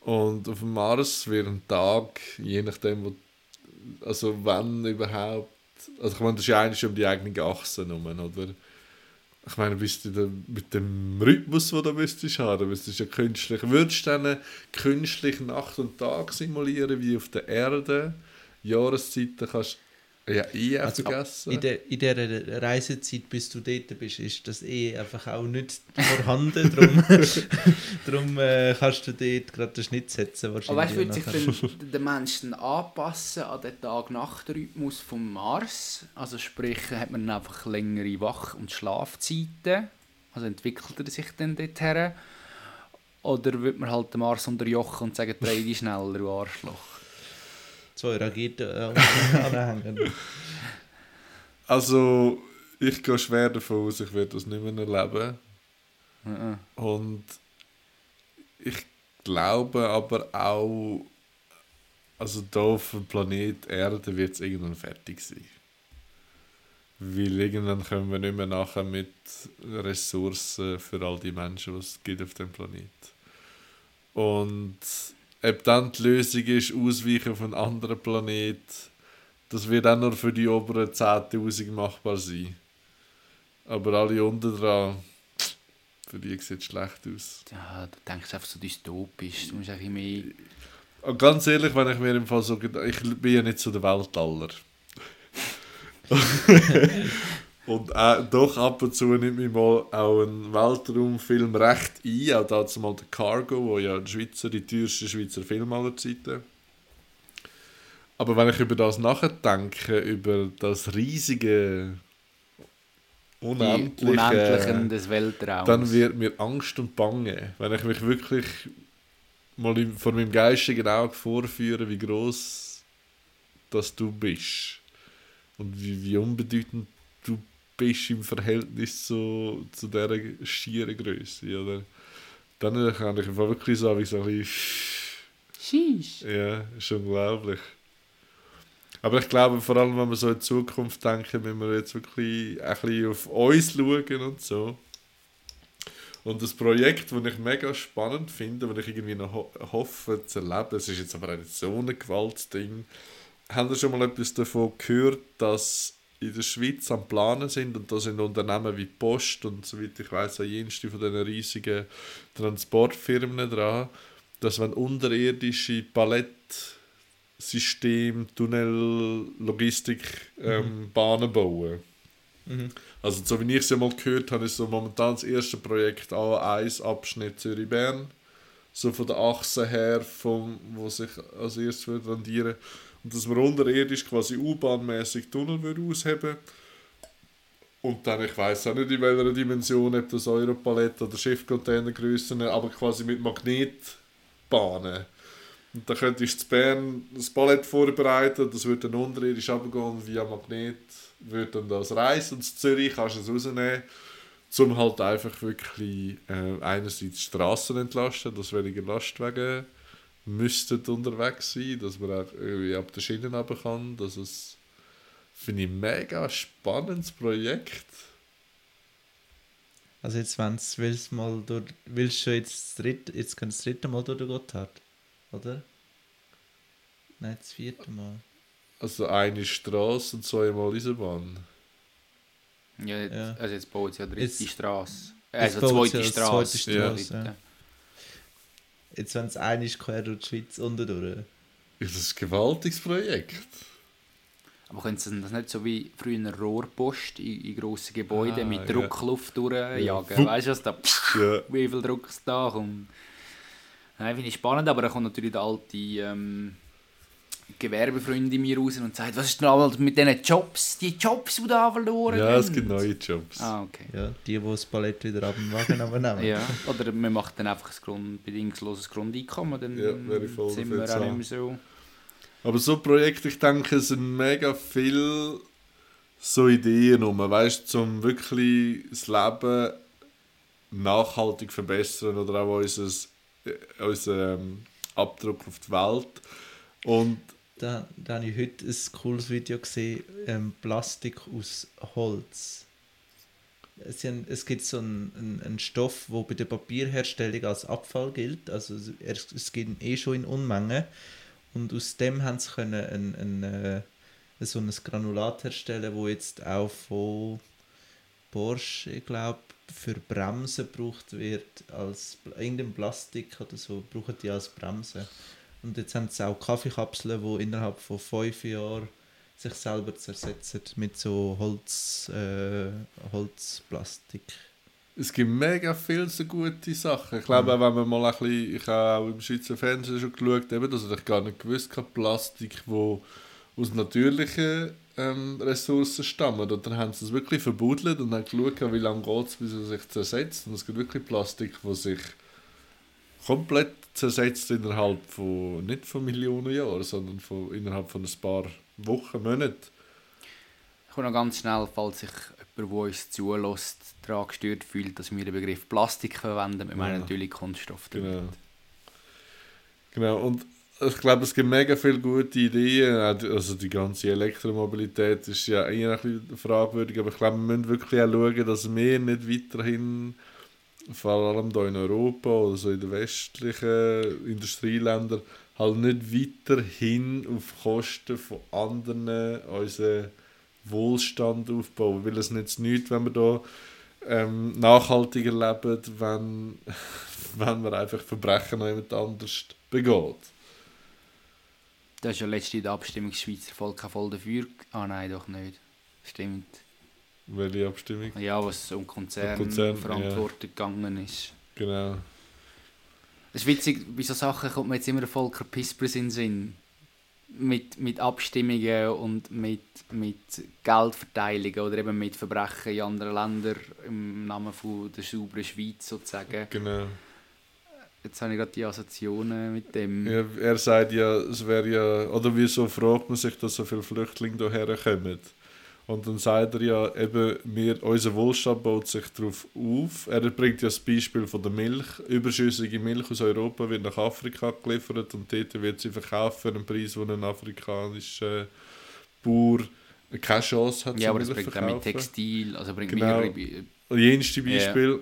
Und auf dem Mars wird ein Tag, je nachdem, wo, also wann überhaupt, also ich meine, das ist ja eigentlich um die eigene Achse herum, oder? Ich meine, bist du da mit dem Rhythmus, den du müsstest haben, müsstest du ja künstlich, würdest du dann künstlich Nacht und Tag simulieren, wie auf der Erde, Jahreszeiten kannst ja eh Also, vergessen. In, der, in dieser Reisezeit, bis du dort bist, ist das eh einfach auch nicht vorhanden. Darum, darum äh, kannst du dort gerade den Schnitt setzen. Aber Wahrscheinlich weißt du, würde sich dann der Mensch dann anpassen an den Tag-Nacht-Rhythmus vom Mars? Also sprich, hat man dann einfach längere Wach- und Schlafzeiten? Also entwickelt er sich dann dorthin? Oder wird man halt den Mars unterjochen und sagen, dreh dich schneller, du Arschloch? Zwei Raketen äh, anhängen. Also, ich gehe schwer davon aus, ich werde das nicht mehr erleben. Mhm. Und ich glaube aber auch, also da auf dem Planet Erde wird es irgendwann fertig sein. Weil irgendwann kommen wir nicht mehr nachher mit Ressourcen für all die Menschen, die es gibt auf dem Planet. Und ob dann die Lösung ist, ausweichen auf einen anderen Planet, das wird auch nur für die oberen 10.000 machbar sein. Aber alle unten dran, für die sieht es schlecht aus. Ja, du denkst einfach so dystopisch. Du musst ein mehr... Und ganz ehrlich, wenn ich mir im Fall so ich bin ja nicht so der Weltaller. und äh, doch ab und zu nimmt mich mal auch ein Weltraumfilm recht ein, auch dazu mal der Cargo, wo ja die Schweizer, die teuerste Schweizer Film aller Zeiten. Aber wenn ich über das nachdenke, über das riesige, Die unendliche, Unendlichen des Weltraums. dann wird mir Angst und Bange, wenn ich mich wirklich mal vor meinem geistigen Auge vorführe, wie groß dass du bist und wie, wie unbedeutend du bist im Verhältnis zu, zu dieser schieren Größe, oder? Dann kann ich einfach wirklich sagen, wie so ein bisschen, Sheesh. ja, ist unglaublich. Aber ich glaube, vor allem, wenn wir so in die Zukunft denken, müssen wir jetzt wirklich ein bisschen auf uns schauen und so. Und das Projekt, das ich mega spannend finde, das ich irgendwie noch ho hoffe zu erleben, es ist jetzt aber auch nicht so ein Gewaltding. Haben Sie schon mal etwas davon gehört, dass in der Schweiz am Planen sind und da sind Unternehmen wie Post und soweit ich weiß auch jenste von diesen riesigen Transportfirmen dran, dass wenn unterirdische Palettsystem, Tunnel, Logistik, ähm, Bahnen bauen. Also so wie ich es ja mal gehört habe, ist so momentan das erste Projekt A1 Abschnitt Zürich-Bern. So von der Achse her, vom, wo sich als erstes würde rendieren. Und dass man unterirdisch quasi U-Bahn-mäßig Tunnel würde ausheben Und dann, ich weiß auch nicht in welcher Dimension, ob das Europalette oder Schiffcontainergrössen, aber quasi mit Magnetbahnen. Und da könntest du in Bern das Palett vorbereiten, das würde dann unterirdisch runtergehen via Magnet würde dann das reisen und in Zürich kannst du es rausnehmen, um halt einfach wirklich äh, einerseits Straßen entlasten, dass weniger Lastwagen müssten unterwegs sein, dass man auch irgendwie ab der Schiene runter kann, dass es finde ich ein mega spannendes Projekt. Also jetzt, wenn es willst mal durch, willst du schon jetzt das dritte, jetzt kann das dritte Mal durch den Gotthard, oder? Nein, das vierte Mal. Also eine Straße und zweimal Eisenbahn. Ja, jetzt, Ja. Also jetzt baut sie ja dritte Jetzt- Straße. Also zweite ja Straße. zweite Straße, ja. Jetzt, wenn es eine ist, quer durch die Schweiz unten durch. Das ist ein gewaltiges Projekt. Aber können sie das nicht so wie früher eine Rohrpost in, in grossen Gebäuden Ah, mit ja. Druckluft durchjagen? Wupp. Weißt du, was da, Ja. wie viel Druck es da kommt? Nein, finde ich spannend, aber dann kommt natürlich der alte ähm, Gewerbefreund in mir raus und sagt, was ist denn aber mit diesen Jobs, die Jobs, die da verloren Ja, es gibt neue Jobs. Ah, okay. Ja, die, die das Palett wieder ab dem Wagen nehmen. Ja, oder man macht dann einfach ein Grund, bedingungsloses Grundeinkommen, dann Ja, sind wir auch mehr so... Aber so Projekte, ich denke, es sind mega viel so Ideen rum, weißt du, um wirklich das Leben nachhaltig verbessern oder auch unser, äh, unseren ähm, Abdruck auf die Welt. Und Da, da habe ich heute ein cooles Video gesehen, ähm, Plastik aus Holz. Es, sind, es gibt so einen, einen, einen Stoff, der bei der Papierherstellung als Abfall gilt. Also es- es gibt eh schon in Unmengen. Und aus dem haben sie können ein, ein, äh, so ein Granulat herstellen, wo jetzt auch von Porsche, ich glaube, für Bremsen gebraucht wird als irgendein Plastik oder so, brauchen die als Bremse. Und jetzt haben sie auch Kaffeekapseln, die innerhalb von fünf Jahren sich selber zersetzen mit so Holz, äh, Holzplastik. es gibt mega viele so gute Sachen. Ich glaube, auch wenn man mal ein bisschen, ich habe auch im Schweizer Fernsehen schon geschaut, eben, dass ich gar nicht gewusst habe, Plastik, wo aus natürlichen ähm, Ressourcen stammen. Und dann haben sie es wirklich verbudelt und haben geschaut, wie lange geht es, bis es sich zersetzt. Und es gibt wirklich Plastik, wo sich komplett zersetzt innerhalb von, nicht von Millionen Jahren, sondern von, innerhalb von ein paar Wochen, Monaten. Ich komme noch ganz schnell, falls sich jemand, der uns zulässt, daran gestört fühlt, dass wir den Begriff Plastik verwenden. Wir meinen Ja. natürlich Kunststoff. damit. Genau. Genau, und ich glaube, es gibt mega viele gute Ideen. Also die ganze Elektromobilität ist ja eher ein bisschen fragwürdig, aber ich glaube, wir müssen wirklich auch schauen, dass wir nicht weiterhin, vor allem hier in Europa oder so in den westlichen Industrieländern, halt nicht weiterhin auf Kosten von anderen unseren Wohlstand aufbauen. Weil es nützt nichts, wenn wir da ähm, nachhaltiger leben, wenn, wenn man einfach Verbrechen noch jemand anders begeht. Da ist ja letztens in der Abstimmung das Schweizer Volk voll dafür. Ah nein, doch nicht. Stimmt. Welche Abstimmung? Ja, was um Konzern, Konzern, Verantwortung gegangen ist. Genau. Es ist witzig, bei so Sachen kommt mir jetzt immer Volker Pispers in den Sinn. Mit, mit Abstimmungen und mit, mit Geldverteilungen oder eben mit Verbrechen in anderen Ländern im Namen von der sauberen Schweiz sozusagen. Genau. Jetzt habe ich gerade die Assoziationen mit dem. Ja, er sagt ja, es wäre ja, oder wieso fragt man sich, dass so viele Flüchtlinge hierher kommen? Und dann sagt er ja, eben, wir, unser Wohlstand baut sich darauf auf. Er bringt ja das Beispiel von der Milch. Überschüssige Milch aus Europa wird nach Afrika geliefert und dort wird sie verkauft für einen Preis, wo ein afrikanischer Bauer keine Chance hat Ja, aber das Milch bringt auch mit verkaufen. Textil, also bringt Genau. mehrere jenste Beispiel.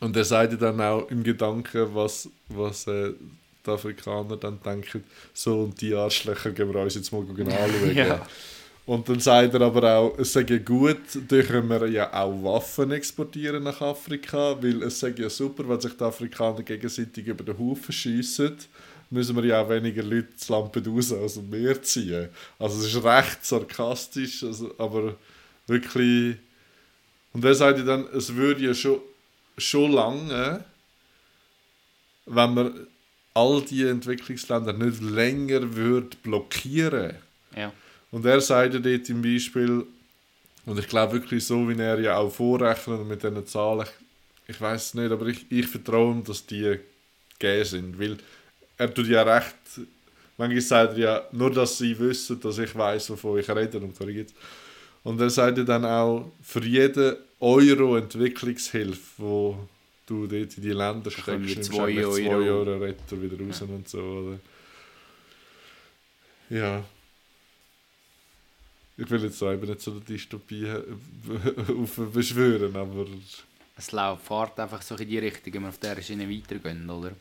Und er sagt ja dann auch im Gedanken, was, was äh, die Afrikaner dann denken, so und die Arschlöcher gehen wir uns jetzt mal genau anschauen. Ja. Und dann sagt er aber auch, es sei ja gut, dann können wir ja auch Waffen exportieren nach Afrika, weil es sei ja super, wenn sich die Afrikaner gegenseitig über den Haufen schiessen, müssen wir ja auch weniger Leute das Lampedusa aus dem Meer ziehen. Also es ist recht sarkastisch, also, aber wirklich... Und er sagt ja dann, es würde ja schon, schon lange, wenn man all die Entwicklungsländer nicht länger würde blockieren Ja. Und er sagt ja dort im Beispiel, und ich glaube wirklich so, wie er ja auch vorrechnet mit diesen Zahlen, ich, ich weiß es nicht, aber ich, ich vertraue ihm, dass die gegeben sind, weil er tut ja recht, manchmal sagt er ja, nur dass sie wissen, dass ich weiß, wovon ich rede und korrigiert. Und er sagt ja dann auch, für jeden Euro Entwicklungshilfe, wo du dort in die Länder steckst, zwei eigentlich zwei Euro. Euro Retter wieder raus und so, oder? Ja. Ich will jetzt auch eben nicht so eine Dystopie auf beschwören, aber Es läuft, fährt einfach so in die Richtung, wenn wir auf dieser Schiene weitergehen, oder?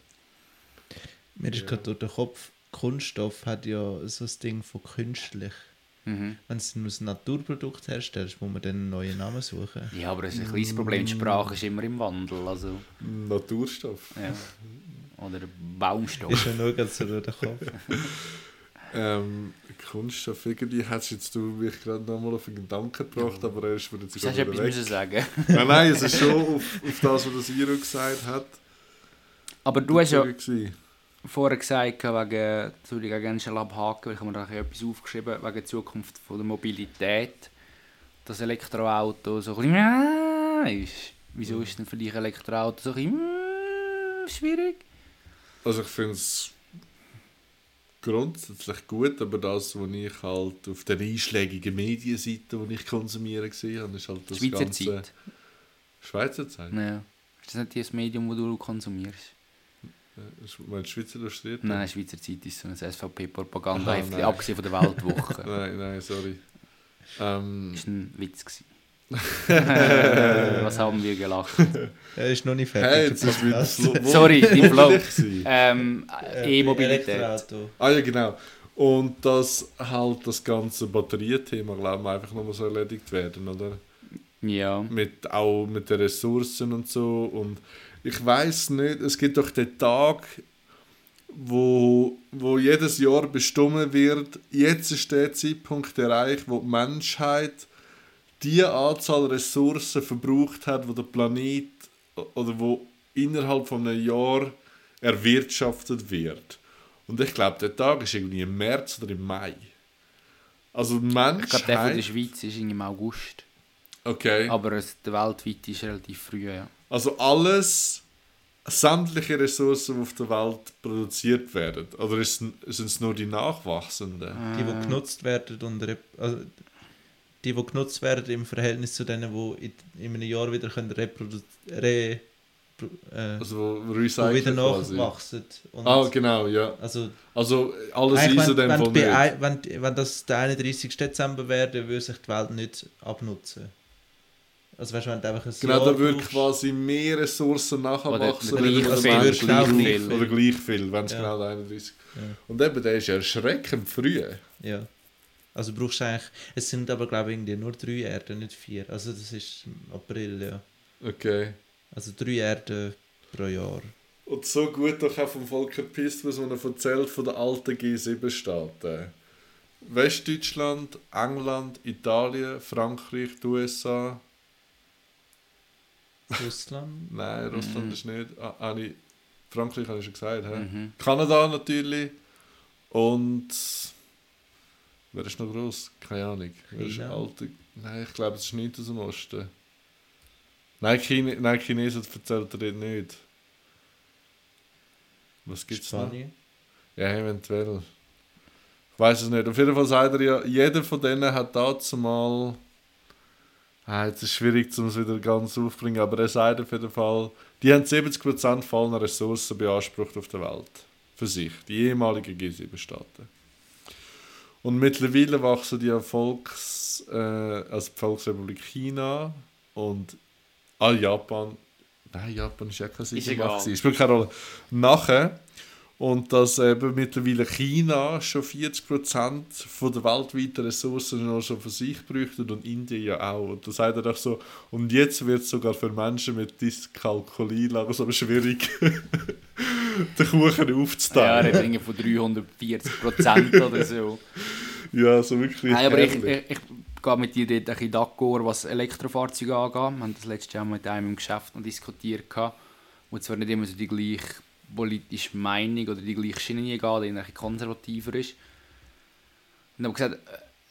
Mir ist Ja. gerade durch den Kopf, Kunststoff hat ja so das Ding von künstlich. Mhm. Wenn du ein Naturprodukt herstellst, muss man dann einen neuen Namen suchen. Ja, aber das ist ein kleines Problem. Die Sprache ist immer im Wandel. Also, Naturstoff. ja. Oder Baumstoff. Ist ja nur ganz so durch den Kopf. Ähm, Kunststoff, irgendwie hast jetzt du mich gerade nochmal auf einen Gedanken gebracht, aber er ist mir jetzt gerade etwas wieder weg. müssen sagen. Nein, nein, es ist schon auf, auf das, was das Iro gesagt hat. Aber du hast ja gewesen. vorher gesagt, wegen, ich gerne schnell abhaken, weil ich habe mir da etwas aufgeschrieben, wegen der Zukunft von der Mobilität, dass Elektroauto so ein bisschen ist. Wieso ist denn für dich Elektroauto so ein bisschen schwierig? Also ich finde es grundsätzlich gut, aber das, was ich halt auf der einschlägigen Medienseite, die ich konsumiere, gesehen habe, ist halt das Schweizer ganze... Zeit. Schweizer Zeit? Ja. Ist das nicht das Medium, das du konsumierst? Äh, Meinst du Schweizer Illustriert? Nein, Schweizer Zeit ist so ein SVP-Propaganda, abgesehen von der Weltwoche. Nein, nein, sorry. Ähm, Das war ein Witz. gewesen. Was haben wir gelacht? Er ist noch nicht hey, fertig. jetzt ist wieder Sorry, die Flow. Ähm, Äh, E-Mobilität. Ah ja, genau. Und dass halt das ganze Batteriethema, glaube ich, einfach nochmal so erledigt werden, oder? Ja. Mit, auch mit den Ressourcen und so. Und ich weiß nicht, es gibt doch den Tag, wo, wo jedes Jahr bestimmt wird, jetzt ist der Zeitpunkt erreicht, wo die Menschheit die Anzahl Ressourcen verbraucht hat, wo der Planet oder wo innerhalb von einem Jahr erwirtschaftet wird. Und ich glaube, der Tag ist irgendwie im März oder im Mai. Also die Ich glaube, der von der Menschheit... Schweiz ist irgendwie im August. Okay. Aber es- der weltweit ist relativ früh, ja. Also alles, sämtliche Ressourcen, die auf der Welt produziert werden. Oder sind es nur die nachwachsenden? Die, die genutzt werden und also, die, die genutzt werden im Verhältnis zu denen, die in, in einem Jahr wieder können reproduzieren re, äh, Also wo recyceln wieder nachwachsen. Und Ah, genau, ja. also, Also alles ist in wenn, dem Fall nicht. Wenn, wenn das der 31. Dezember wäre, würde sich die Welt nicht abnutzen. Also weißt wenn du einfach ein Genau, Jahr da würde quasi mehr Ressourcen nachwachsen. Oder wenn gleich Mensch gleich viel. Oder gleich viel, wenn es Ja. genau der 31 Ja. Und eben, der ist erschreckend früh. Ja. Also brauchst du eigentlich, es sind aber glaube ich nur drei Erden, nicht vier. Also das ist im April, ja. Okay. Also drei Erden pro Jahr. Und so gut doch auch vom Volker Pist, was man erzählt von den alten G7-Staaten. Westdeutschland, England, Italien, Frankreich, die USA. Russland. Nein, Russland Mhm. ist nicht. Ah, ah, Frankreich habe ich schon gesagt. hä? Mhm. Kanada natürlich. Und. Wer ist noch groß? Keine Ahnung. Wer ist China? alte? Nein, ich glaube, es ist nicht aus dem Osten. Nein, Chine Nein Chinesen erzählt er nicht. Was gibt es noch? Spanien. Ja, eventuell. Ich weiß es nicht. Auf jeden Fall sagt er ja, jeder von denen hat dazu mal. Ah, jetzt ist es schwierig, um es wieder ganz aufzubringen, aber er sagt auf jeden Fall, die haben 70% fallener Ressourcen beansprucht auf der Welt. Für sich. Die ehemaligen G7-Staaten. Und mittlerweile wachsen die Volks, äh, also die Volksrepublik China und ah, Japan. Nein, Japan ist ja kein. Siegermacht. Spielt keine Rolle. Nachher. Und dass eben mittlerweile China schon 40% von der weltweiten Ressourcen noch schon für sich bräuchte und Indien ja auch. Und da sagt er doch so, und jetzt wird es sogar für Menschen mit Dyskalkulie langsam schwierig, den Kuchen Ja, aufzuteilen. er redet von 340 Prozent oder so. Ja, so wirklich. Nein, aber ich, ich, ich gehe mit dir dort ein bisschen d'accord, was Elektrofahrzeuge angeht. Wir haben das letztes Jahr mit einem im Geschäft noch diskutiert, wo zwar nicht immer so die gleiche politische Meinung oder die gleiche Schiene geht, der ein konservativer ist. Und haben gesagt,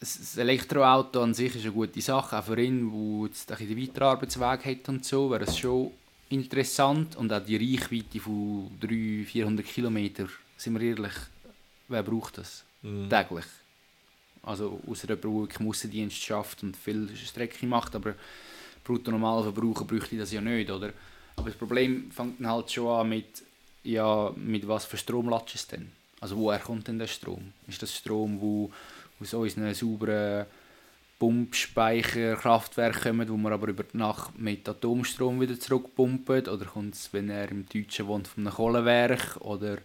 das Elektroauto an sich ist eine gute Sache, auch für ihn, der jetzt ein den Weiterarbeitsweg hat und so, wäre es schon interessant. Und auch die Reichweite von 300, 400 Kilometer, sind wir ehrlich, wer braucht das? Mhm. täglich. Also außer jemand, der wirklich Aussendienst schafft und viel Strecke macht, aber brutto Normalverbraucher bräuchte das ja nicht, oder? Aber das Problem fängt dann halt schon an mit, ja, mit was für Strom latsch es denn? Also woher kommt denn der Strom? Ist das Strom, wo aus unseren sauberen Pumpspeicherkraftwerken kommt, wo wir aber über die Nacht mit Atomstrom wieder zurückpumpen? Oder kommt es, wenn er im Deutschen wohnt, von einem Kohlewerk? Oder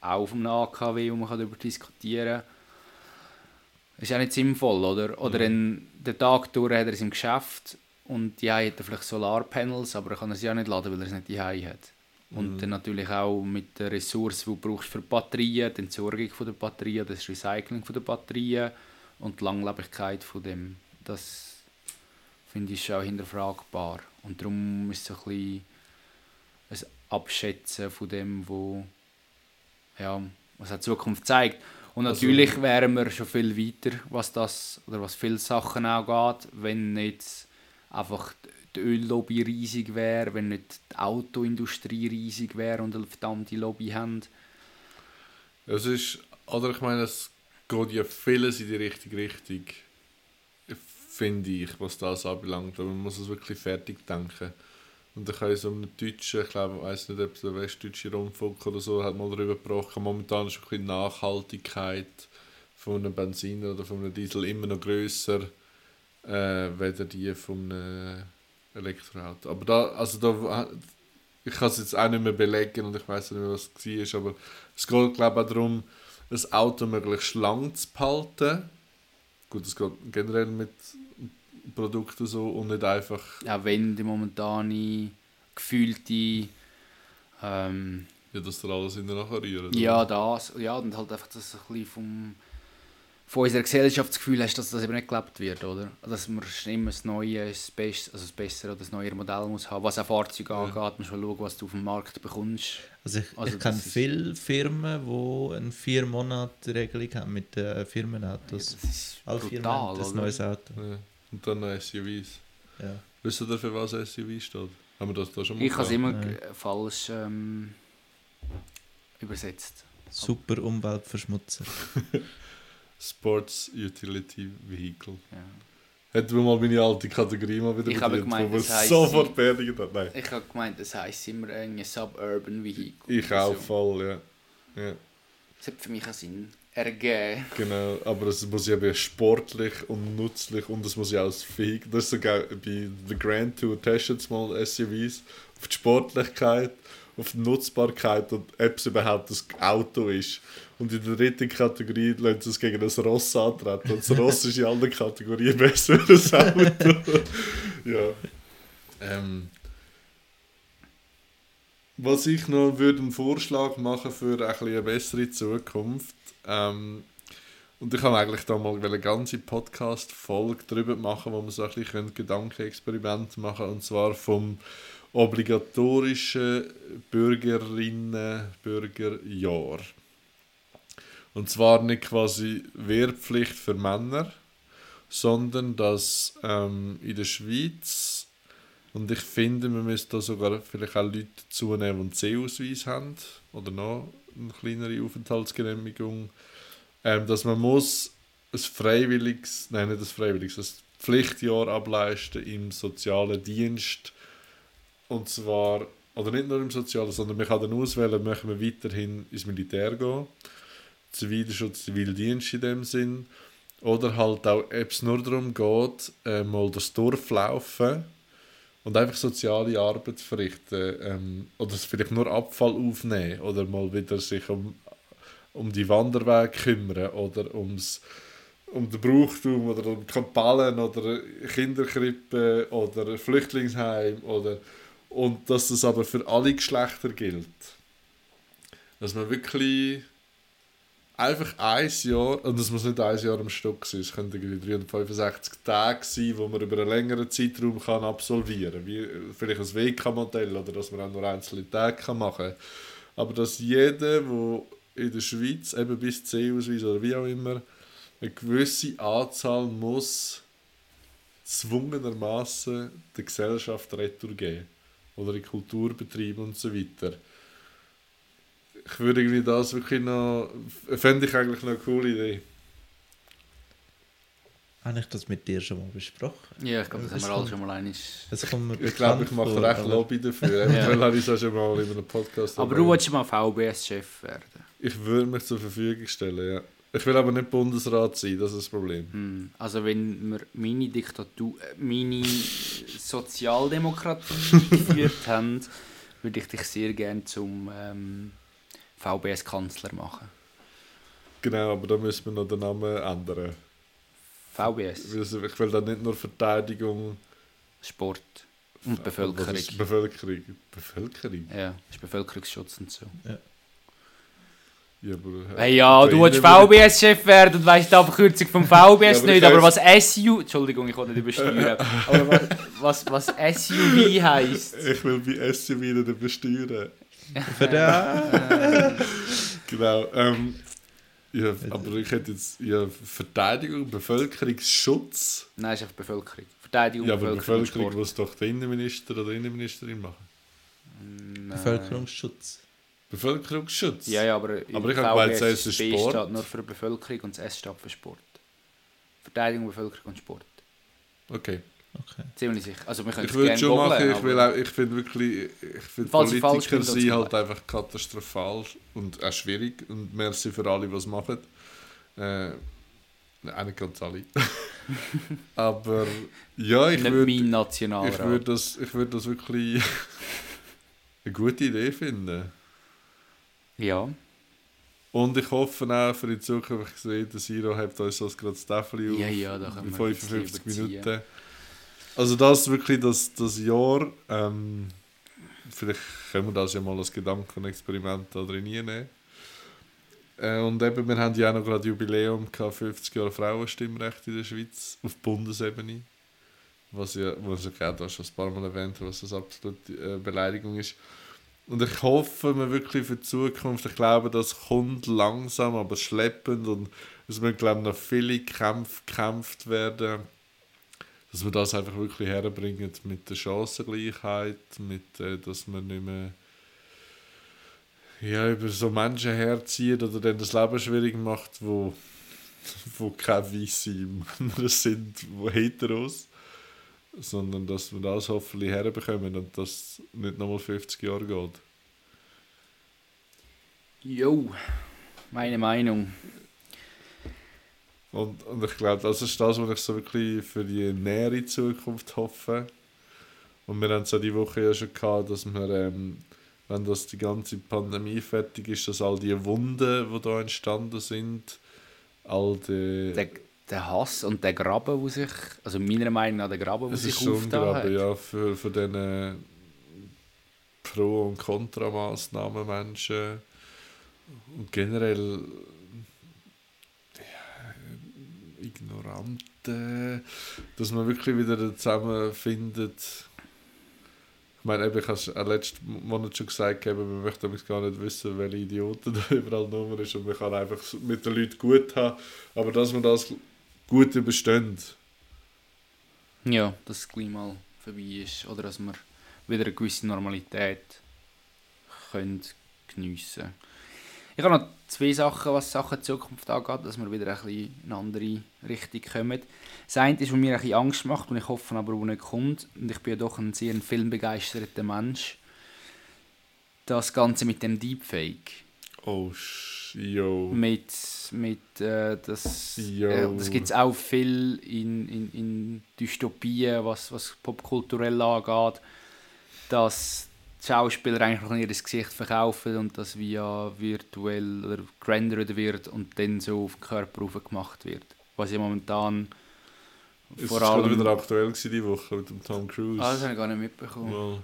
auch vom AKW, wo man darüber diskutieren kann. Ist ja nicht sinnvoll, oder? Oder in den Tag durch hat er es im Geschäft und die hat er vielleicht Solarpanels, aber er kann es ja nicht laden, weil er es nicht daheim hat. Und dann natürlich auch mit der Ressource, die du brauchst für die Batterien, die Entsorgung von der Batterien, das Recycling von der Batterien und die Langlebigkeit von dem. Das finde ich schon auch hinterfragbar. Und darum ist es so ein bisschen ein Abschätzen von dem, wo ja, was die Zukunft zeigt. Und Also- natürlich wären wir schon viel weiter, was das oder was viele Sachen auch geht, wenn nicht einfach die Öllobby riesig wäre, wenn nicht die Autoindustrie riesig wäre und eine verdammte Lobby haben. Es ist, oder ich meine, es geht ja vieles in die richtige Richtung, finde ich, was das anbelangt. Aber man muss es wirklich fertig denken. Und ich habe so einen deutschen, ich glaube, ich weiß nicht, ob der westdeutsche Rundfunk oder so, hat mal darüber gesprochen, momentan ist die Nachhaltigkeit von einem Benziner oder von einem Diesel immer noch grösser äh, weder die von einem Elektroauto. Aber da, also da, ich kann es jetzt auch nicht mehr belegen und ich weiß nicht mehr, was es war, aber es geht, glaube ich, auch darum, ein Auto möglichst lang zu behalten. Gut, es geht generell mit Produkten so und nicht einfach... Auch wenn die momentane gefühlte ähm, Ja, dass da alles hinterher rühren. ja das ja und halt einfach das ein bisschen vom von unserer Gesellschaft das Gefühl hast, dass das eben nicht gelebt wird, oder? Dass man immer das Neue, das, Best, also das bessere oder das neue Modell muss haben. Was auch Fahrzeuge angeht, musst du schauen, was du auf dem Markt bekommst. Also ich, Also ich kenne viele Firmen, die eine vier Monate Regelung haben mit den Ja, Firmenautos. das ist Alle vier brutal, Monate ein neues Auto. Ja. Und dann noch SUVs. Ja. Wisst ihr, für was SUV steht? Haben wir das da schon mal Ich habe es immer Nein. g- falsch ähm, übersetzt. Super Umweltverschmutzer. Sports Utility Vehicle. Ja. Hätten wir mal meine alte Kategorie mal wieder Ich habe bedient, gemeint, wo das wir sofort beerdigt hat. Nein. Ich habe gemeint, das heisst immer ein Suburban Vehicle. Ich auch so. voll, ja. ja. Das hat für mich einen Sinn ergeben. Genau, aber es muss ja sportlich und nützlich und es muss ja auch als Vehikel. Das ist sogar bei The Grand Tour testen mal SUVs auf die Sportlichkeit, auf die Nutzbarkeit und ob es überhaupt das Auto ist. Und in der dritten Kategorie lassen sie es gegen das Ross antreten. Und das Ross ist in allen Kategorien besser als das Auto. ja. Ähm, Was ich noch würde einen Vorschlag machen für ein eine bessere Zukunft. Ähm, und ich habe eigentlich da mal eine ganze Podcast-Folge darüber machen, wo wir so ein bisschen Gedankenexperiment machen Und zwar vom obligatorischen Bürgerinnen-Bürgerjahr. Und zwar nicht quasi Wehrpflicht für Männer, sondern dass ähm, in der Schweiz, und ich finde, man müsste da sogar vielleicht auch Leute zunehmen, die einen C-Ausweis haben oder noch eine kleinere Aufenthaltsgenehmigung, ähm, dass man muss ein freiwilliges, nein nicht ein freiwilliges, ein Pflichtjahr ableisten im sozialen Dienst. Und zwar, oder nicht nur im Sozialen, sondern man kann dann auswählen, möchten wir weiterhin ins Militär gehen, Zivilschutz, Zivildienst in dem Sinn, oder halt auch, ob es nur darum geht, äh, mal das Dorf laufen und einfach soziale Arbeit verrichten, ähm, oder vielleicht nur Abfall aufnehmen, oder mal wieder sich um, um die Wanderwege kümmern, oder ums um den Brauchtum oder um Kampallen oder Kinderkrippen oder Flüchtlingsheim oder und dass das aber für alle Geschlechter gilt. Dass man wirklich einfach ein Jahr, und das muss nicht ein Jahr am Stück sein, es irgendwie 365 Tage sein, wo man über einen längeren Zeitraum kann absolvieren kann, wie vielleicht ein WK-Modell oder dass man auch nur einzelne Tage kann machen kann. Aber dass jeder, der in der Schweiz eben bis C-Ausweis oder wie auch immer eine gewisse Anzahl muss zwungenermaßen der Gesellschaft Retour geben oder in Kulturbetrieben und so weiter. Ich würde irgendwie das wirklich noch, fände ich eigentlich noch eine coole Idee. Habe ich das mit dir schon mal besprochen? Ja, ich glaube, das haben wir alle schon mal einig. Das Ich glaube, ich mache vor, recht aber- Lobby dafür. Eventuell habe ich es auch schon mal in einem Podcast Aber du wolltest mal VBS-Chef werden. Ich würde mich zur Verfügung stellen, ja. Ich will aber nicht Bundesrat sein, das ist das Problem. Hm. Also wenn wir meine Diktatur, äh, meine Sozialdemokratie geführt haben, würde ich dich sehr gerne zum ähm, VBS-Kanzler machen. Genau, aber da müssen wir noch den Namen ändern. VBS, Ich will da nicht nur Verteidigung... Sport und Bevölkerung. Was ist Bevölkerung? Bevölkerung? Ja, das ist Bevölkerungsschutz und so. Ja, aber... Hey, ja, du willst VBS-Chef werden und weißt die Abkürzung vom VBS Ja, nicht, aber was SU... Entschuldigung, ich wollte nicht übersteuern. aber was, was, was SUV heisst... Ich will bei SUV nicht besteuern. Für den, Genau. Ähm, ja, aber ich hätte jetzt... Ja, Verteidigung, Bevölkerungsschutz... Nein, es ist einfach Bevölkerung. Verteidigung, Ja, aber Bevölkerung, Bevölkerung muss doch der Innenminister oder Innenministerin machen. Nein. Bevölkerungsschutz. Bevölkerungsschutz? Ja, ja, aber Aber ich hab gemeint, es ist B Sport. steht nur für Bevölkerung und das S steht für Sport. Verteidigung, Bevölkerung und Sport. Okay. Okay. Ziemlich sicher. Also wir können Ich würde schon machen, ich, will auch, ich finde wirklich, ich finde Politiker sind halt einfach katastrophal und auch schwierig und merci für alle, die es machen. Äh, nein, nicht ganz alle. Aber ja, ich würde mein Nationalrat. ich würd das, ich würd das wirklich eine gute Idee finden. Ja. Und ich hoffe auch für die Zukunft, ich sehe, der Siro hat uns das gerade das Tafel auf Ja, ja, da können wir ein bisschen 55 überziehen. Minuten. Also das wirklich das, das Jahr, ähm, vielleicht können wir das ja mal als Gedankenexperiment da drin nehmen. Äh, und eben, wir haben ja auch noch gerade Jubiläum gehabt, 50 Jahre Frauenstimmrecht in der Schweiz, auf Bundesebene. Was ja, was ich auch da schon ein paar Mal erwähnt was eine absolute äh, Beleidigung ist. Und ich hoffe mir wirklich für die Zukunft, ich glaube, das kommt langsam, aber schleppend und es müssen, glaube ich, noch viele Kämpfe gekämpft werden, dass wir das einfach wirklich herbringen mit der Chancengleichheit, mit, äh, dass man nicht mehr ja, über so Menschen herzieht oder denen das Leben schwierig macht, wo, wo keine weiße Männer sind, wo heteros, sondern dass wir das hoffentlich herbekommen und dass nicht nochmal 50 Jahre geht. Jo. Meine Meinung. Und, und ich glaube, das ist das, was ich so wirklich für die nähere Zukunft hoffe. Und wir haben es ja die Woche ja schon gehabt, dass wir, ähm, wenn das die ganze Pandemie fertig ist, dass all die Wunden, die da entstanden sind, all die... Der, der Hass und der Graben, wo sich, also meiner Meinung nach der Graben, wo sich ist schon aufgetan hat. Ja, für, für den Pro- und Kontramaßnahmen Menschen und generell ja, Ignorante, dass man wirklich wieder zusammenfindet. Ich meine, ich habe es letzten Monat schon gesagt, eben, man möchte gar nicht wissen, welche Idioten da überall Nummer ist und man kann einfach mit den Leuten gut haben, aber dass man das gut übersteht. Ja, dass es gleich mal vorbei ist. Oder dass wir wieder eine gewisse Normalität können geniessen Ich habe noch zwei Sachen, was Sachen Zukunft angeht, dass wir wieder ein bisschen in eine andere Richtung kommen. Das eine ist, was mir ein bisschen Angst macht und ich hoffe aber, wo nicht kommt. Und ich bin ja doch ein sehr filmbegeisterter Mensch. Das Ganze mit dem Deepfake. Oh, yo. mit, mit äh, das, äh, das gibt es auch viel in, in, in Dystopien, was, was popkulturell angeht, dass die Schauspieler eigentlich noch ihr Gesicht verkaufen und das via virtuell oder gerendert wird und dann so auf den Körper gemacht wird. Was ja momentan Es vor war allem... wieder aktuell gewesen, die Woche mit dem Tom Cruise. Ah, das habe ich gar nicht mitbekommen. Mal.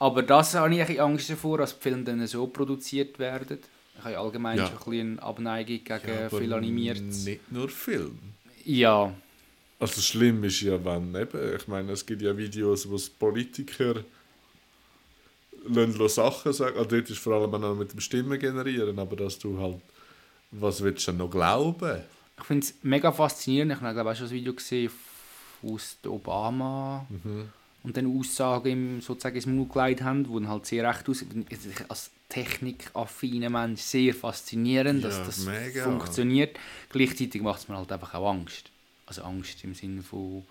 Aber das habe ich ein Angst davor, dass die Filme dann so produziert werden. Ich habe ja allgemein Ja. schon ein bisschen eine Abneigung gegen Ja, viel animiert. Nicht nur Film. Ja, Also schlimm ist ja, wenn eben, ich meine, es gibt ja Videos, wo es Politiker lassen Sachen sagen. Also dort ist vor allem auch mit dem Stimmen generieren, aber dass du halt, was willst du noch glauben? Ich finde es mega faszinierend. Ich habe auch schon ein Video gesehen aus Obama und dann Aussagen im, sozusagen ins gelegt haben, die dann halt sehr recht aus... Als technikaffiner Mensch sehr faszinierend, dass Ja, das mega. funktioniert. Gleichzeitig macht es mir halt einfach auch Angst. Also Angst im Sinne von,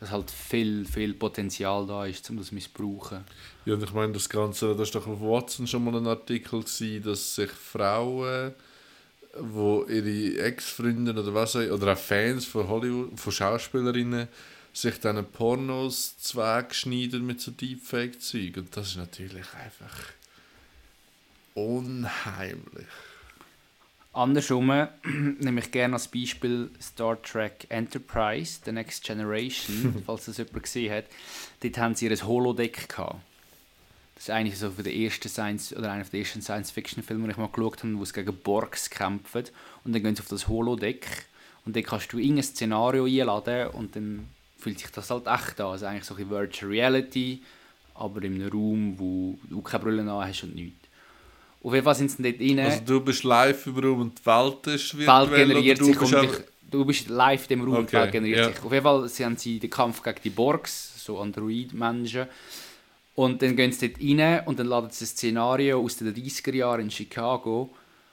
dass halt viel, viel Potenzial da ist, um das zu missbrauchen. Ja, und ich meine, das Ganze, das war doch auf Watson schon mal ein Artikel, gewesen, dass sich Frauen, wo ihre Ex-Freunde oder was oder auch Fans von Hollywood, von Schauspielerinnen, sich dann Pornos zweckschneiden mit so Deepfake-Zeug. Und das ist natürlich einfach unheimlich. Andersrum nehme ich gerne als Beispiel Star Trek Enterprise, The Next Generation, falls das jemand gesehen hat. Dort haben sie ihr Holodeck gehabt. Das ist eigentlich so für den ersten Science oder einer der ersten Science-Fiction-Filme, die ich mal geschaut habe, wo es gegen Borgs kämpfen. Und dann gehen sie auf das Holodeck und dann kannst du irgendein Szenario einladen und dann fühlt sich das halt echt an. Also eigentlich so ein Virtual Reality, aber in einem Raum, wo du keine Brille an hast und nichts. Auf jeden Fall sind sie dort rein. Also du bist live im Raum und die Welt ist Die virtuell Welt generiert du sich bist und ich, du bist live in dem Raum, die Okay, Welt generiert ja. sich. Auf jeden Fall sie haben sie den Kampf gegen die Borgs, so Android-Menschen. Und dann gehen sie dort rein und dann laden sie ein Szenario aus den 30er Jahren in Chicago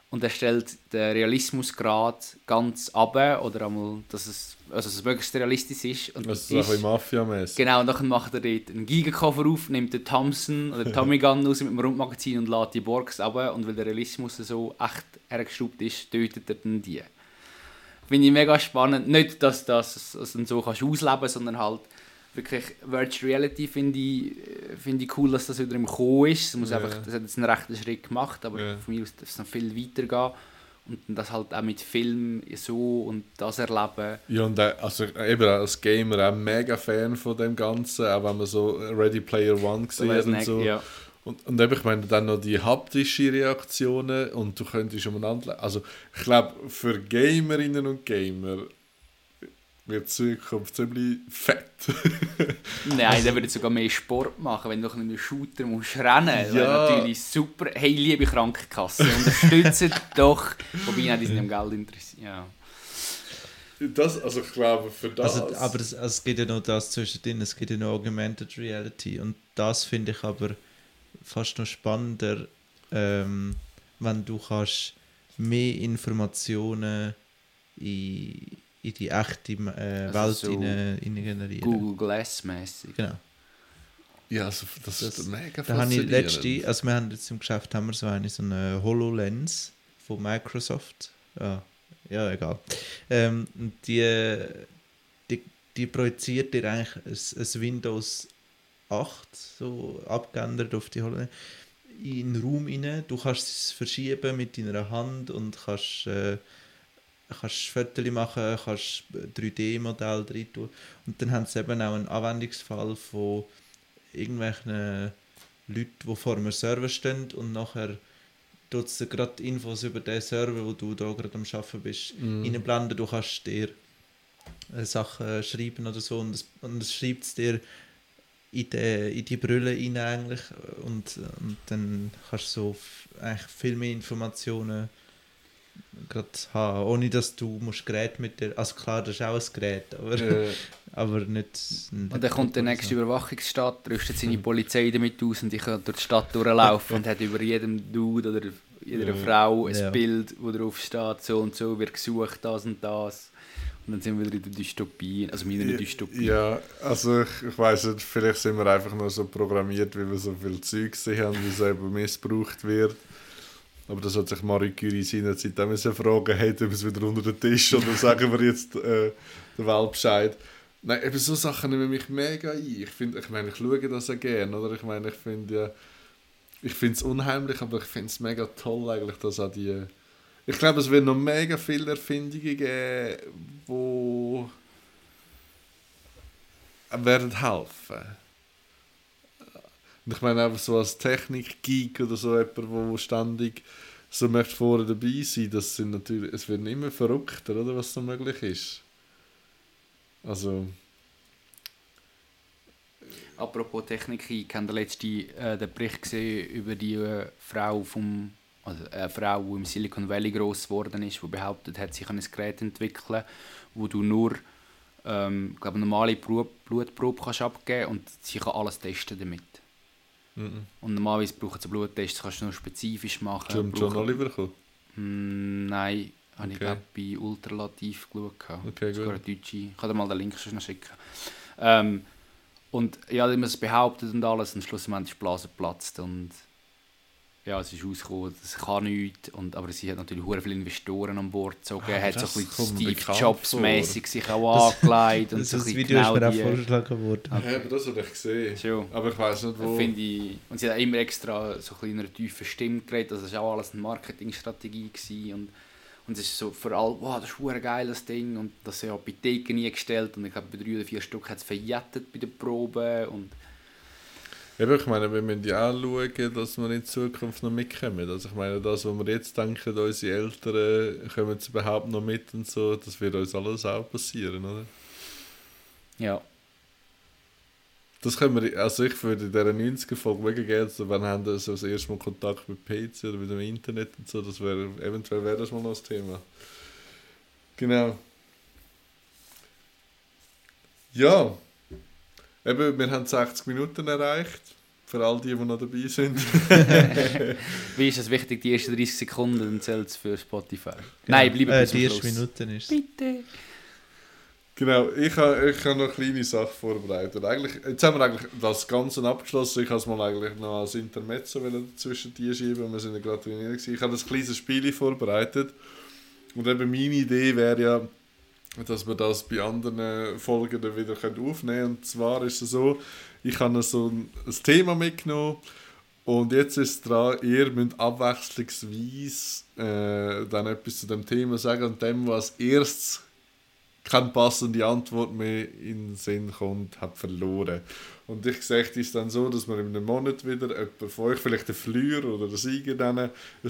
und er stellt den Realismusgrad ganz ab oder einmal, dass es, also dass es möglichst realistisch ist. Und Das ist ein bisschen Mafia-mäßig. Genau, und dann macht er dort einen Gigacover auf, nimmt den Thompson oder Tommy Gun raus mit dem Rundmagazin und lädt die Borgs ab. Und weil der Realismus so echt hergeschraubt ist, tötet er dann die. Finde ich mega spannend. Nicht, dass das also so kannst ausleben sondern halt wirklich Virtual Reality finde ich, äh, finde ich cool, dass das wieder im Kommen ist. Es muss Ja. einfach, das hat jetzt einen rechten Schritt gemacht, aber Ja. von mir aus darf es noch viel weiter gehen. Und das halt auch mit Film so und das erleben. Ja, und auch- also eben als Gamer auch mega Fan von dem Ganzen, auch wenn man so Ready Player One gesehen hat und so. Ja. Und, und eben, ich meine, dann noch die haptischen Reaktionen und du könntest umeinander... Also ich glaube, für Gamerinnen und Gamer wird die Zukunft ziemlich fett. Nein, der würde sogar mehr Sport machen, wenn du in einem Shooter musst rennen musst. Ja. Natürlich super. Hey, liebe Krankenkasse, unterstützt doch. Wobei, nein, die sind am Geld interessiert. Ja. Das, also ich glaube, für das... Also, aber es, es gibt ja noch das zwischendrin, es gibt ja noch Augmented Reality und das finde ich aber fast noch spannender, ähm, wenn du kannst mehr Informationen in, in die echte äh, Also Welt so hinein hinein generieren. Google Glass mäßig. Genau. ja, also das, Das- ist mega Da habe ich letzte, also wir haben jetzt im Geschäft haben wir so eine, so eine HoloLens von Microsoft. Ja, ja egal. Ähm, und die, die, die projiziert dir eigentlich ein, ein Windows 8 so abgeändert auf die HoloLens in den Raum rein. Du kannst es verschieben mit deiner Hand und kannst, äh, kannst Fotos machen, kannst 3D-Modell drin tun. Und dann haben sie eben auch einen Anwendungsfall von irgendwelchen Leute, die vor einem Server stehen und nachher tut es dir gerade Infos über den Server, wo du da gerade am Arbeiten bist, reinblenden. Du kannst dir äh, Sachen schreiben oder so und es, und es schreibt es dir in die, in die Brille rein eigentlich und, und dann kannst du so eigentlich viel mehr Informationen gerade haben, ohne dass du musst Gerät mit dir, also klar, das ist auch ein Gerät, aber, Äh, aber nicht... Und dann kommt der nächste Überwachungsstaat, rüstet seine Polizei damit aus und ich kann durch die Stadt durchlaufen und hat über jedem Dude oder jeder Ja. Frau ein Ja. Bild, wo drauf steht, so und so wird gesucht, das und das. Und dann sind wir wieder in der Dystopie, also meiner Dystopie. Ja, also ich, ich weiß nicht, vielleicht sind wir einfach nur so programmiert, weil wir so viel Zeug gesehen haben, wie es eben missbraucht wird. Aber das hat sich Marie Curie seinerzeit auch müssen fragen, hätten wir es wieder unter den Tisch oder sagen wir jetzt äh, der Welt Bescheid. Nein, eben so Sachen nehmen mich mega ein. Ich, find, ich meine, ich schaue das ja gerne, oder? Ich meine, ich finde ja, ich finde es unheimlich, aber ich finde es mega toll eigentlich, dass auch die... Ich glaube, es wird noch mega viele Erfindungen geben, wo werden helfen. Und ich meine einfach so als Technik-Geek oder so jemand, wo ständig so möchte vorne dabei sein, das sind natürlich, es wird immer verrückter, oder, was so möglich ist. Also, Apropos Technik, ich habe letzten äh, den Bericht gesehen über die äh, Frau vom also eine Frau, die im Silicon Valley groß geworden ist, die behauptet hat, sie kann ein Gerät entwickeln, wo du nur ähm, glaube, normale Blutprobe kannst abgeben und sie kann alles testen damit. Mhm. Und normalerweise brauchen sie Bluttests, kannst du nur spezifisch machen. John, John Oliver gekommen. Hm, nein, habe ich Okay. glaube bei Ultralativ geschaut. Okay, Sogar gut. deutsche. Ich kann dir mal den Link noch schicken. Ähm, und ja, die haben es behauptet und alles und schlussendlich ist die Blase geplatzt und ja, es ist rausgekommen, das kann nichts. Und, aber sie hat natürlich sehr viele Investoren an Bord gezogen, Ah, hat so das ein bisschen Steve Jobs-mäßig sich auch angelegt und Das, so ein das Video ist mir auch vorgeschlagen worden. Ja, aber das habe ich gesehen. Schon. Aber ich weiß nicht, wo. Finde ich, und sie hat immer extra so ein in einer tiefen Stimme geredet, also das war auch alles eine Marketingstrategie gewesen und, und es ist so vor allem, wow, das ist ein geil das Ding und das ja bei Theken nie gestellt und ich glaube bei drei oder vier Stück hat es verjettet bei der Probe und Eben, ich meine, wir müssen ja auch schauen, dass wir in Zukunft noch mitkommen. Also ich meine, das, was wir jetzt denken, unsere Eltern kommen jetzt überhaupt noch mit und so, das wird uns alles auch passieren, oder? ja. Das können wir, also ich würde in dieser 90er-Folge mega gerne, so, wenn haben wir so das erste Mal Kontakt mit PC oder mit dem Internet und so, das wäre, eventuell wäre das mal noch das Thema. Genau. Ja. Eben, wir haben 60 Minuten erreicht. Für all die, die noch dabei sind. Wie ist es wichtig, die ersten 30 Sekunden zählt es für Spotify? Nein, bleiben äh, bis zum Die ersten. Minuten ist Bitte. Genau, ich habe ich habe noch eine kleine Sache vorbereitet. Eigentlich, jetzt haben wir eigentlich das Ganze abgeschlossen. Ich habe es mal eigentlich noch als Intermezzo wollen dazwischen die schieben. Wir sind ja gerade trainiert. Ich habe ein kleines Spiel vorbereitet. Und eben meine Idee wäre ja, dass wir das bei anderen Folgen dann wieder aufnehmen können. Und zwar ist es so, ich habe so ein, ein Thema mitgenommen. Und jetzt ist es dran, ihr müsst abwechslungsweise äh, dann etwas zu dem Thema sagen und dem, was erstes keine passende Antwort mehr in den Sinn kommt, hat verloren. Und ich sage es dann so, dass man in einem Monat wieder jemand von euch, vielleicht der Flüger oder der Sieger, dann ein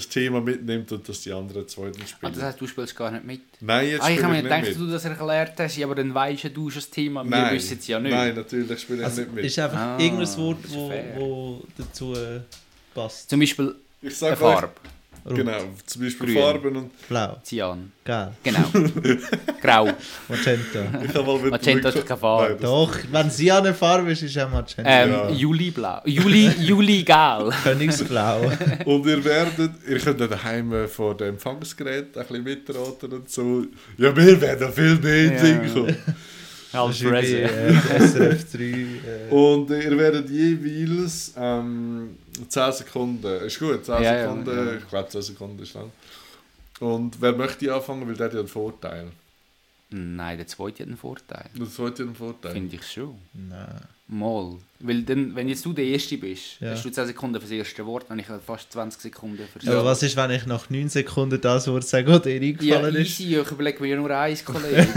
Thema mitnimmt und dass die anderen zwei dann Ah, spielen. das heißt, du spielst gar nicht mit? Nein, jetzt Ah, ich spiele habe ich mir gedacht, mit. du das erklärt hast, aber dann weisst ja du das Thema, wir Nein, wissen es ja nicht. Nein, natürlich spiele ich Also nicht mit. ist einfach Ah, irgendein Wort, das ist wo, wo dazu äh, passt. Zum Beispiel ich eine sage euch, Farbe, Rot, genau, zum Beispiel Grün. Farben und Blau, Cyan, Gelb, genau, grau, Magenta. ich habe mal wieder Magenta ist keine Farbe. Nein, Doch, wenn sie eine Farbe ist, ist auch Magenta. ähm, Ja. Juli blau, Juli, Juli gel. Königsblau. Und ihr werdet, ihr könnt dann daheim vor dem Empfangsgerät ein bisschen mitraten und so. Ja, wäre da viel mehr Ja. Halb bei Rese. äh, SRF 3. Äh, Und ihr werdet jeweils ähm, 10 Sekunden. Ist gut, 10 Ja, ja, Sekunden. ja. Ich glaube, 10 Sekunden ist lang. Und wer möchte anfangen, weil der hat ja einen Vorteil. Nein, der zweite hat einen Vorteil. Der zweite hat einen Vorteil. Finde ich schon. nein. Mal. Weil dann, wenn jetzt du der Erste bist, Ja. hast du 10 Sekunden für das erste Wort, wenn ich fast 20 Sekunden für das Aber was ist, wenn ich nach 9 Sekunden das Wort sage, was dir Ja, eingefallen ist? easy, ich überlege mir ja nur eins, Kollege.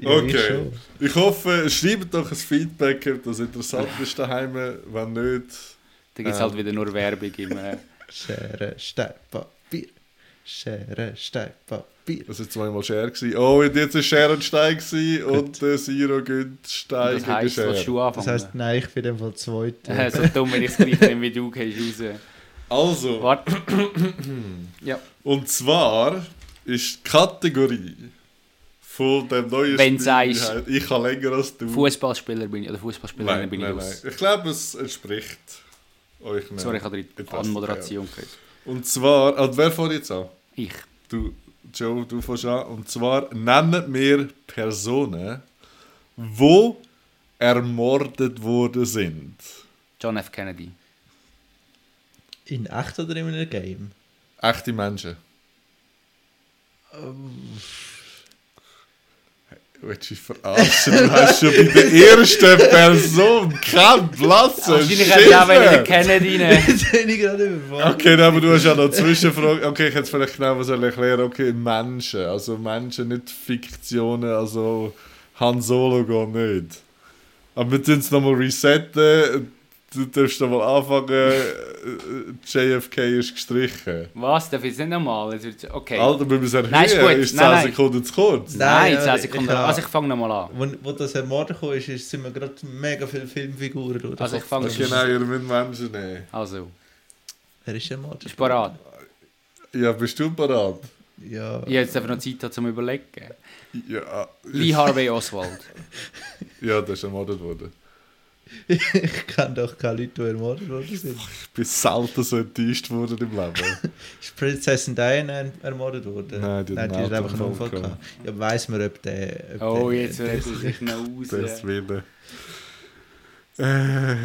Ja, ich Okay. schon. Ich hoffe, schreibt doch ein Feedback, ob das interessant ist daheim. Wenn nicht, Da gibt es Ähm. halt wieder nur Werbung im... Äh, Schere, Stein, Papier. Schere, Stein, Papier. Das war zweimal Schere. Gewesen. Oh, und jetzt war Schere und Stein gewesen und der Siro gönnt Stein das gegen heisst, Schere. was du anfangen. Das heisst, nein, ich bin Fall Zweiter. äh, so dumm, wenn ich es gleich nehme wie du, gehst raus. Also, Warte. ja. und zwar ist die Kategorie von dem neuen Wenn Spiel, heißt, ich kann länger als du. Fußballspieler bin ich, oder Fußballspielerin bin nein, ich nein. Ich glaube, es entspricht euch nicht. Sorry, ich habe die Anmoderation gehört. Und zwar, also wer fängt jetzt an? Ich. Du, Joe, du fängst an. Und zwar nennen wir Personen, wo ermordet worden sind. John F. Kennedy. In echt oder in einem Game? Echte Menschen. Willst du dich verarschen? Du hast schon bei der ersten Person keinen Platz. Wahrscheinlich hätte ich auch den. Kennedy nehmen. Das bin ich gerade überfallen. Okay, nein, aber du hast ja noch Zwischenfrage. Okay, ich hätte es vielleicht genau was soll erklären. Okay, Menschen. Also Menschen, nicht Fiktionen. Also Han Solo geht nicht. Aber wir tun es nochmal resetten. Du darfst nochmal anfangen. Äh, JFK ist gestrichen. Was? Darf ich jetzt nicht nochmal? Okay. Alter, wir müssen Nein, ist erhöhen. gut. Ist 10 Nein, nein. Sekunden zu kurz? Nein, Nein, 10 ja, Sekunden. ich Also ich fange nochmal an. Wo, wo das Ermorden kam, ist, ist, sind mir gerade mega viele Filmfiguren den Also ich fange Okay, nein, ihr müsst Menschen nehmen. Also, Er ist ermordet. bist du parat? Ja, bist du bereit? Ja. Ich habe jetzt einfach noch Zeit zum Überlegen. Ja. Lee Harvey Oswald. Ja, das ist ermordet worden. Ich kenne doch keine Leute, die ermordet worden sind. Ich bin selten so enttäuscht worden im Leben. Ist Prinzessin Diana ermordet worden? Nein, die hat Nein, die hat einfach einen Unfall gehabt. Ja, weiss man, ob der... Ob Oh, der, jetzt wird es sich noch raus. Äh,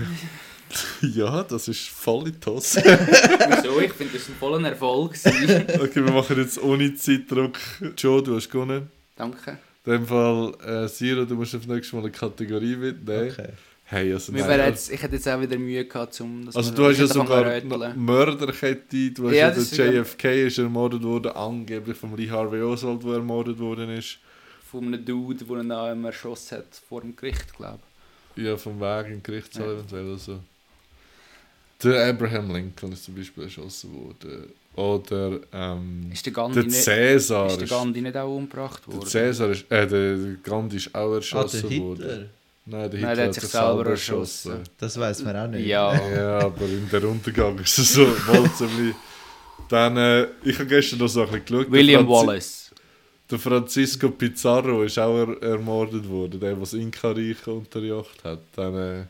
ja, das ist voll in Hose. Wieso? Ich finde, das war ein voller Erfolg. gewesen. Okay, wir machen jetzt ohne Zeitdruck. Joe, du hast gewonnen. Danke. In dem Fall, äh, Siro, du musst auf nächstes Mal eine Kategorie mitnehmen. Okay. Hey, also, Wir nein, wären jetzt, ich hätte jetzt auch wieder Mühe gehabt, um das also wir- du hast ich ja sogar. Mörderkette, du hast Ja, ja, der ja- JFK ist ermordet worden, angeblich vom Lee Harvey Oswald, der ermordet worden ist. Von einem Dude, der ihn auch immer erschossen hat vor dem Gericht, glaube Ja, vom Weg im Gerichtssaal eventuell oder so. Der Abraham Lincoln ist zum Beispiel erschossen worden. Oder ähm, ich. Ist der Gandhi, der nicht, Cäsar. ist der Gandhi nicht auch umgebracht Der worden? Cäsar ist, äh, der der Gandhi ist auch Ah, erschossen der worden. Nein, der Nein, Hitler der hat sich selber erschossen. Das weiß man auch nicht. Ja. Ja, aber in der Untergang ist es so mal ziemlich... Dann, äh, ich habe gestern noch so ein bisschen geschaut. William der Franzi- Wallace. Der Francisco Pizarro ist auch er ermordet worden, der, der das Inka-Reich unterjocht hat. Dann, äh,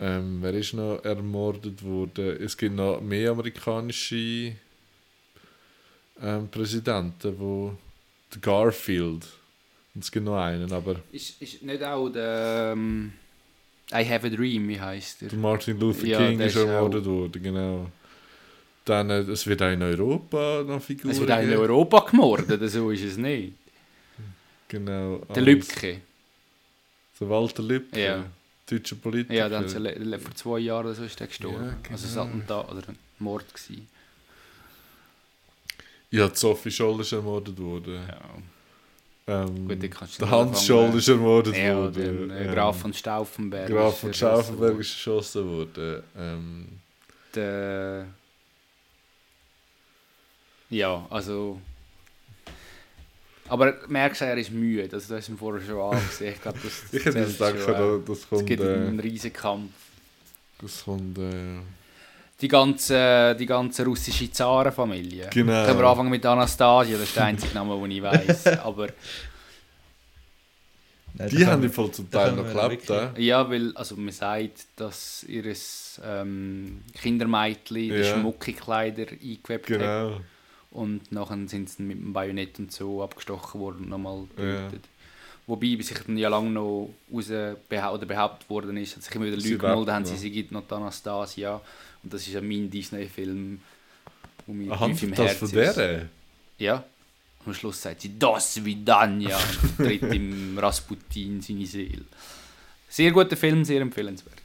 ähm, wer ist noch ermordet worden? Es gibt noch mehr amerikanische ähm, Präsidenten, wo der Garfield. Und es gibt noch einen, aber Ist, ist nicht auch der... Ähm, I Have a Dream, wie heisst der? der Martin Luther Ja, King ist ermordet worden, genau. Dann, äh, es wird auch in Europa noch Figuren Es wird auch in. Europa gemordet, so ist es nicht. Genau. Der Lübke. Der Walter Lübke. Ja. Deutscher Politiker. Ja, dann vor zwei Jahren so ist der gestorben. Ja, Also genau. ein oder ein Mord gewesen. Ja, die Sophie Scholl ist ermordet worden. Ja. Ähm, Gut, der Hans. Scholl ist ermordet Ja, worden. der äh, Ähm, Graf von Stauffenberg. Graf ist von erschossen Stauffenberg worden. ist erschossen worden. Ähm, Der- Ja, also... Aber merkst du, er ist müde. Also, das hast du vorher schon angesehen. Ich glaube, das, das ich hätte gedacht, schon, äh, da- das Es kommt. gibt einen Äh, riesen Kampf. das kommt äh, Die ganze, die ganze russische Zarenfamilie. Genau. Können wir anfangen mit Anastasia, das ist der einzige Name, den ich weiß. Aber Nein, die haben im Fall zum Teil noch wir geklappt. ja, weil also man sagt, dass ihr ähm, Kindermädchen die Ja. schmucke Kleider eingewebt hat. Genau. Und nachher sind sie mit dem Bajonett und so abgestochen worden und nochmal Ja. getötet. Wobei bis sich dann ja lange noch raus behau oder behauptet worden ist, hat sich immer wieder Sie Lüge gemeldet, haben sie, sie gibt noch die Anastasia. Und das ist ja mein Disney-Film, wo mir tief im das Herzen von ist. der? Ja. Und am Schluss sagt sie, das Vidania, und tritt im Rasputin seine Seele. Sehr guter Film, sehr empfehlenswert.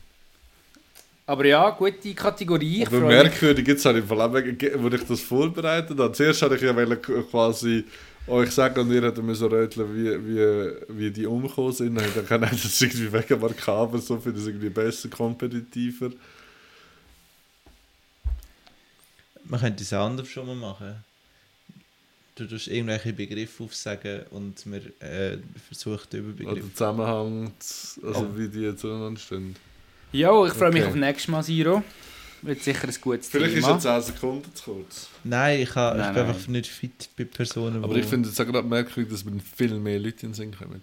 Aber ja, gute Kategorie. Ich Aber merkwürdig, jetzt habe ich vor allem, wo ich das vorbereitet habe. Zuerst hatte ich ja quasi euch sagen, und ihr hättet mir so röteln, wie, wie, wie die umgekommen sind. Und ich dachte, nein, das ist irgendwie mega makaber, so finde ich es irgendwie besser, kompetitiver. Man könnte es auch anders schon mal machen. Du tust irgendwelche Begriffe aufsagen und wir äh, versuchen den Oder Überbegriff. Zusammenhang, zu- also wie die zueinander stehen. Ja, ich freue mich Okay. auf nächstes Mal, Siro. Wird sicher ein gutes Vielleicht ist Thema. jetzt 10 Sekunden zu kurz. Nein, ich, kann, ich Nein, bin nein. einfach nicht fit bei Personen, Aber wo- ich finde es auch gerade merkwürdig, dass wir viel mehr Leute in den Sinn kommen.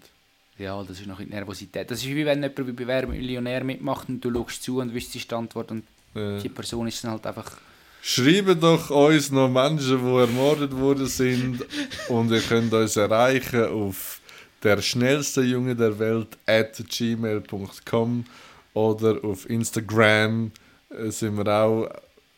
Ja, das ist noch in Nervosität. Das ist wie wenn jemand bei Wer Millionär mitmacht und du schaust zu und wüsstest die Antwort und Ja. die Person ist dann halt einfach... Schreibt doch uns noch Menschen, die ermordet worden sind und ihr könnt uns erreichen auf der schnellste Junge der Welt at gmail.com oder auf Instagram äh, sind wir auch,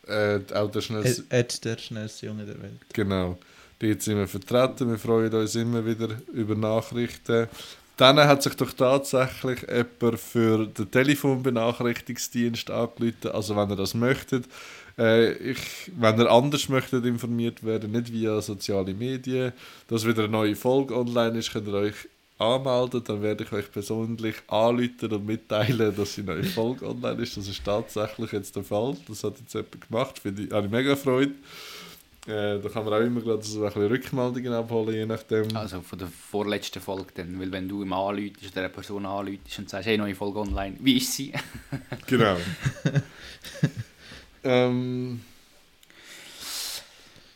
äh, auch der schnellste, Ed, Ed, der schnellste Junge der Welt. genau, dort sind wir vertreten, wir freuen uns immer wieder über Nachrichten. Dann hat sich doch tatsächlich jemand für den Telefonbenachrichtigungsdienst angerufen, also wenn ihr das möchtet, äh, ich, wenn ihr anders möchtet informiert werden, nicht via soziale Medien, dass wieder eine neue Folge online ist, könnt ihr euch anmelden, dann werde ich euch persönlich anrufen und mitteilen, dass die neue Folge online ist. Das ist tatsächlich jetzt der Fall. Das hat jetzt jemand gemacht, finde ich, habe ich mega Freude. Äh, da kann man auch immer gerade so ein bisschen Rückmeldungen abholen, je nachdem. Also von der vorletzten Folge dann. Weil wenn du ihm anläutest oder eine Person anläutest und sagst, hey, neue Folge online, wie ist sie? Genau. ähm,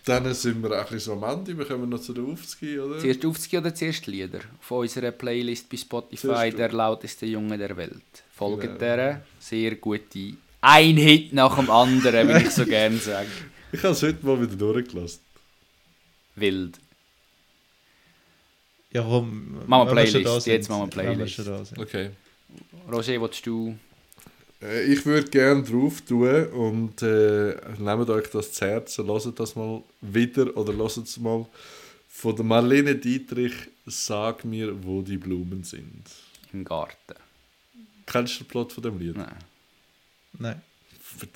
dann sind wir ein bisschen so am Ende. Wir kommen noch zu der Aufzgi, oder? zuerst Aufzug oder zuerst Lieder? Auf unserer Playlist bei Spotify, Zuerst der lauteste Junge der Welt. Folgt Genau. der, sehr gute. Ein Hit nach dem anderen, wie ich so gerne sage. Ich habe es heute mal wieder durchgelassen. Wild. Ja, komm. Machen wir Playlist, jetzt machen wir Playlist. Okay. Roger, willst du... Äh, ich würde gerne drauf tun und äh, nehmt euch das zu Herzen, hört das mal wieder oder hört es mal von der Marlene Dietrich «Sag mir, wo die Blumen sind». Im Garten. Kennst du den Plot von dem Lied? Nein. Nein.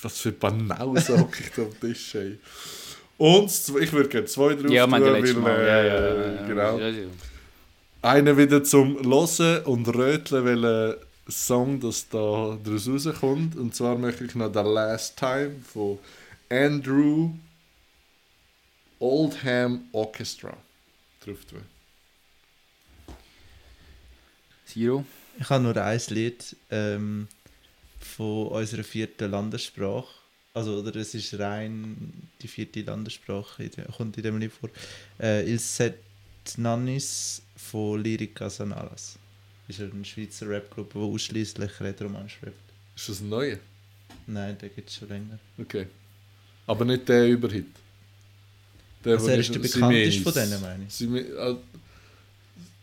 Was für Banausen hocke ich da am Tisch, ey. Und ich würde gerne zwei drauf Ja, tun, weil, Mal. äh, Ja, ja, ja, genau. Ja, ja. Einen wieder zum Hören und Röteln, welchen Song das da daraus rauskommt. Und zwar möchte ich noch «The Last Time» von Andrew Oldham Orchestra drauf tun. Siro? Ich habe nur ein Lied ähm, von unserer vierten Landessprache. Also, oder es ist rein die vierte Landessprache, in der- kommt in dem Lied vor. Äh, Il Set Nannis von Lyrica Sanalas. Ist eine Schweizer Rapgruppe, die ausschließlich Rätoromanisch rappt. Ist das ein neuer? Nein, den gibt es schon länger. Okay. Aber nicht der Überhit. Der, Also er ist der bekannteste von denen, meine ich. Sime- ah,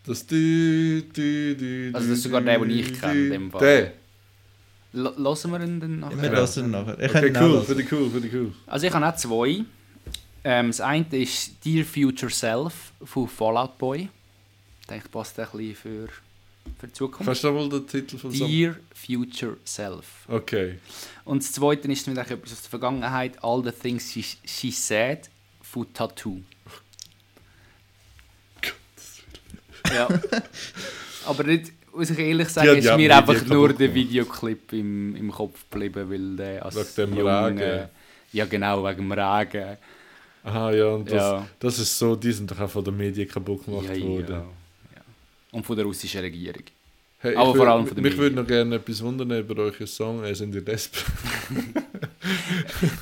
Das dü, dü, dü, Also das ist sogar der, den ich kenne, in dem Fall. Der. L Hören wir ihn dann nachher? Wir lassen ihn nachher. Ich Okay, kann ihn auch cool, finde ich cool, finde ich cool. Also ich habe auch zwei. Ähm, das eine ist Dear Future Self von Fallout Boy. Ich denke, passt ein bisschen für, für die Zukunft. Kannst du mal den Titel von? Dear Future Self. Okay. Und das zweite ist mit etwas aus der Vergangenheit, All the Things She, she Said von Tattoo. ja. Aber nicht, muss ich ehrlich sagen, hat ist ja mir die einfach nur der. Videoclip im, im Kopf geblieben, weil der als Wegen dem Regen. Ja genau, wegen dem Regen. Aha, ja, und das, Ja. das ist so, die sind doch auch von den Medien kaputt gemacht ja, worden. ja. Und von der russischen Regierung. Hey, Aber vor allem von den Mich würde noch gerne etwas wundern über euren Song, äh, sind ihr Desperate?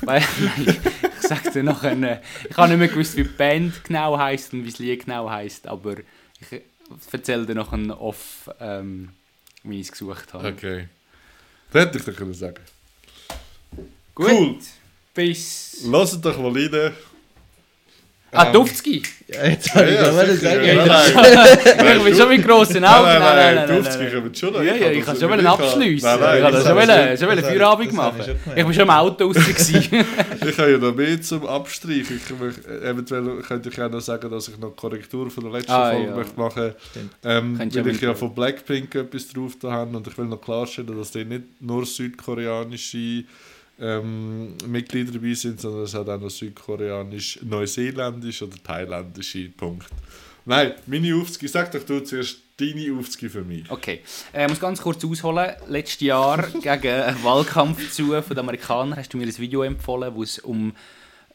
Weil, ich sag dir noch eine, ich habe nicht mehr gewusst, wie die Band genau heisst und wie das Lied genau heisst, aber ich erzähle dir noch ein Off, ähm, wie ich es gesucht habe. Okay. Das hätte ich können sagen. Gut, Cool. bis... Lasst doch mal rein. Ah, Ähm, Duftsky! Ja, jetzt habe ich Ja, gerade sicher, sagen. ja. Ja, Nein, ich bin schon mit grossen Augen. Nein, nein, nein, nein. kommt schon noch. Ja, ja, ich kann schon ich abschliessen. Nein, nein, ich kann schon wollen- wollen Feierabend machen. ich bin schon im Auto raus. Ich habe ja noch mehr zum Abstreichen. Ich möchte, eventuell könnte ich auch noch sagen, dass ich noch Korrektur von der letzten Ah, Folge möchte machen Stimmt. ähm, Weil ich ja von Blackpink etwas drauf da habe und ich will noch klarstellen, dass die nicht nur südkoreanische ähm, Mitglieder dabei sind, sondern es hat auch noch südkoreanisch, neuseeländisch oder thailändische Punkt. Nein, meine Aufzüge, sag doch du zuerst deine Aufzüge für mich. Okay, äh, ich muss ganz kurz ausholen. Letztes Jahr gegen einen Wahlkampf zu von den Amerikanern hast du mir ein Video empfohlen, wo es um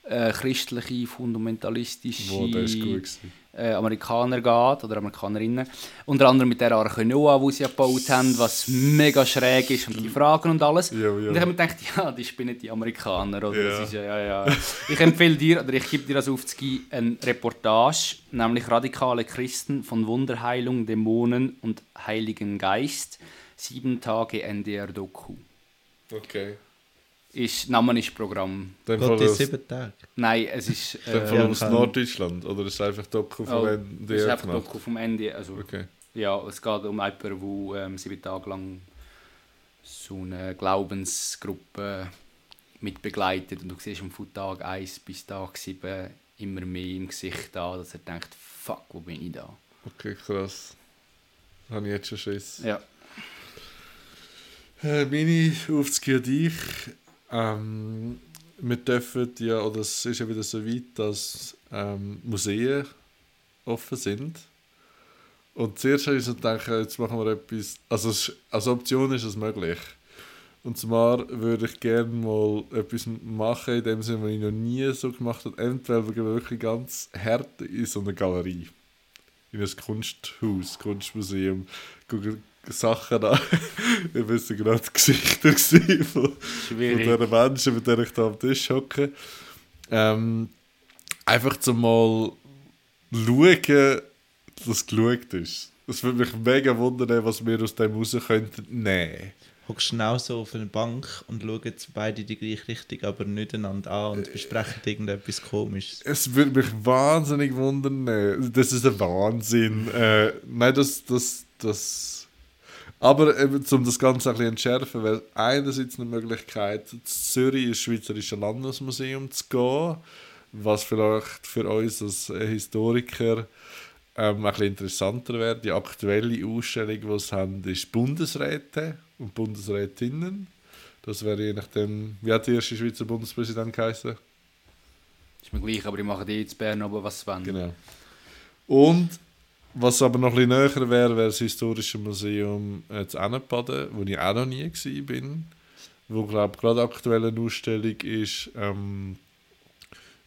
äh, christliche, fundamentalistische Wo, der ist gut gewesen. Äh, Amerikaner geht oder Amerikanerinnen. Unter anderem mit der Arche Noah, die sie gebaut haben, was mega schräg ist und die Fragen und alles. Ja, ja. Und ich habe mir gedacht, ja, die spinnen die Amerikaner. Oder? Ja. Das ist ja, ja. Ich empfehle dir, oder ich gebe dir das aufzugeben, eine Reportage, nämlich Radikale Christen von Wunderheilung, Dämonen und Heiligen Geist. Sieben Tage NDR-Doku. Okay. Ist, Name ist Programm. Dann in aus, sieben Tagen. Nein, es ist, dann äh, Ja, aus kann- Norddeutschland? Oder ist es einfach Doku von oh, wenn das ist einfach gemacht? Doku vom Ende. Also, Okay. Ja, es geht um jemanden, der ähm, sieben Tage lang so eine Glaubensgruppe mit begleitet. Und du siehst von Tag 1 bis Tag 7 immer mehr im Gesicht da, dass er denkt, fuck, wo bin ich da? Okay, krass. Habe ich jetzt schon Schiss. Ja. Äh, meine Aufzüge an dich. Ähm, wir dürfen ja, oder es ist ja wieder so weit, dass ähm, Museen offen sind. Und zuerst habe ich so gedacht, jetzt machen wir etwas. Also, als Option ist es möglich. Und zwar würde ich gerne mal etwas machen, in dem Sinne, was ich noch nie so gemacht habe. Entweder wir wirklich ganz hart in so eine Galerie. In ein Kunsthaus, Kunstmuseum. Sachen an. ich weiß gerade die Gesichter von, von diesen Menschen, mit denen ich da am Tisch hocke. Ähm, einfach zum mal schauen, dass geschaut ist. Es würde mich mega wundern, was wir aus dem raus könnten nehmen. Hockst genau so auf einer Bank und schauen beide die gleiche Richtung, aber nicht einander an und besprechen irgendetwas Komisches. Es würde mich wahnsinnig wundern. äh, Das ist ein Wahnsinn. Äh, nein, das, das, das. Aber eben, um das Ganze ein bisschen entschärfen, wäre einerseits eine Möglichkeit, in Zürich ins Schweizerische Landesmuseum zu gehen, was vielleicht für uns als äh, Historiker ähm, ein bisschen interessanter wäre. Die aktuelle Ausstellung, die sie haben, ist Bundesräte und Bundesrätinnen. Das wäre je nachdem, wie hat der erste Schweizer Bundespräsident geheißen? Ist mir gleich, aber ich mache die jetzt Bern aber was sie wollen. Genau. Und was aber noch bisschen näher wäre, wäre das Historische Museum zu Ennepaden, wo ich auch noch nie war. Wo, glaube ich, gerade aktuell eine Ausstellung ist ähm,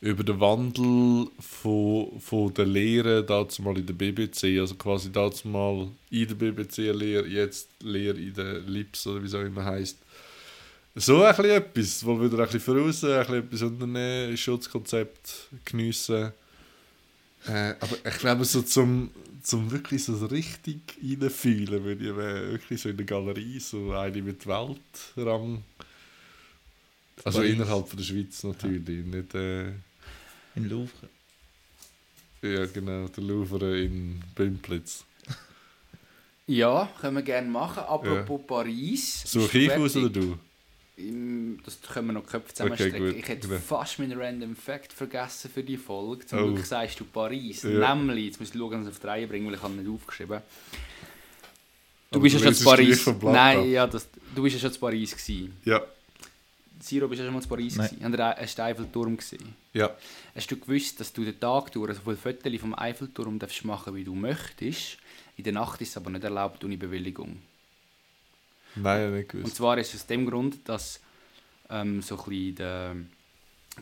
über den Wandel von, von der Lehre mal in der BBC, also quasi mal in der BBC-Lehre, jetzt Lehre in der LIPS oder wie es auch immer heisst. So ein bisschen etwas, wo wieder ein bisschen voraus, ein bisschen etwas unternehmen, Schutzkonzept geniessen. Äh, aber ich glaube, so zum, zum wirklich so richtig reinfühlen, würde ich wär wirklich so in der Galerie, so eine mit Weltrang. Also Paris. innerhalb von der Schweiz natürlich, nicht... Äh, In Louvre. ja, genau, der Louvre in Bümplitz. Ja, können wir gerne machen. Apropos Paris. Suche ich ist aus oder fertig. du? Das können wir noch Köpfe Okay, zusammenstecken. gut, ich hätte genau. fast meinen Random Fact vergessen für die Folge. Zum Oh. Glück sagst du Paris. Ja. Nämlich, jetzt muss ich schauen, dass ich es auf die Reihe bringe, weil ich habe nicht aufgeschrieben. Du Aber bist ja du schon zu Paris. Nein, ja, das, du bist ja schon zu Paris gewesen. Ja, Siro, bist du ja schon mal zu Paris Nein. gewesen? Haben hast du den Eiffelturm gesehen? ja. Hast du gewusst, dass du den Tag durch so viele Fotos vom Eiffelturm darfst machen, wie du möchtest? In der Nacht ist es aber nicht erlaubt ohne Bewilligung. Nein, nicht Und gewusst. zwar ist es aus dem Grund, dass ähm, so ein bisschen der,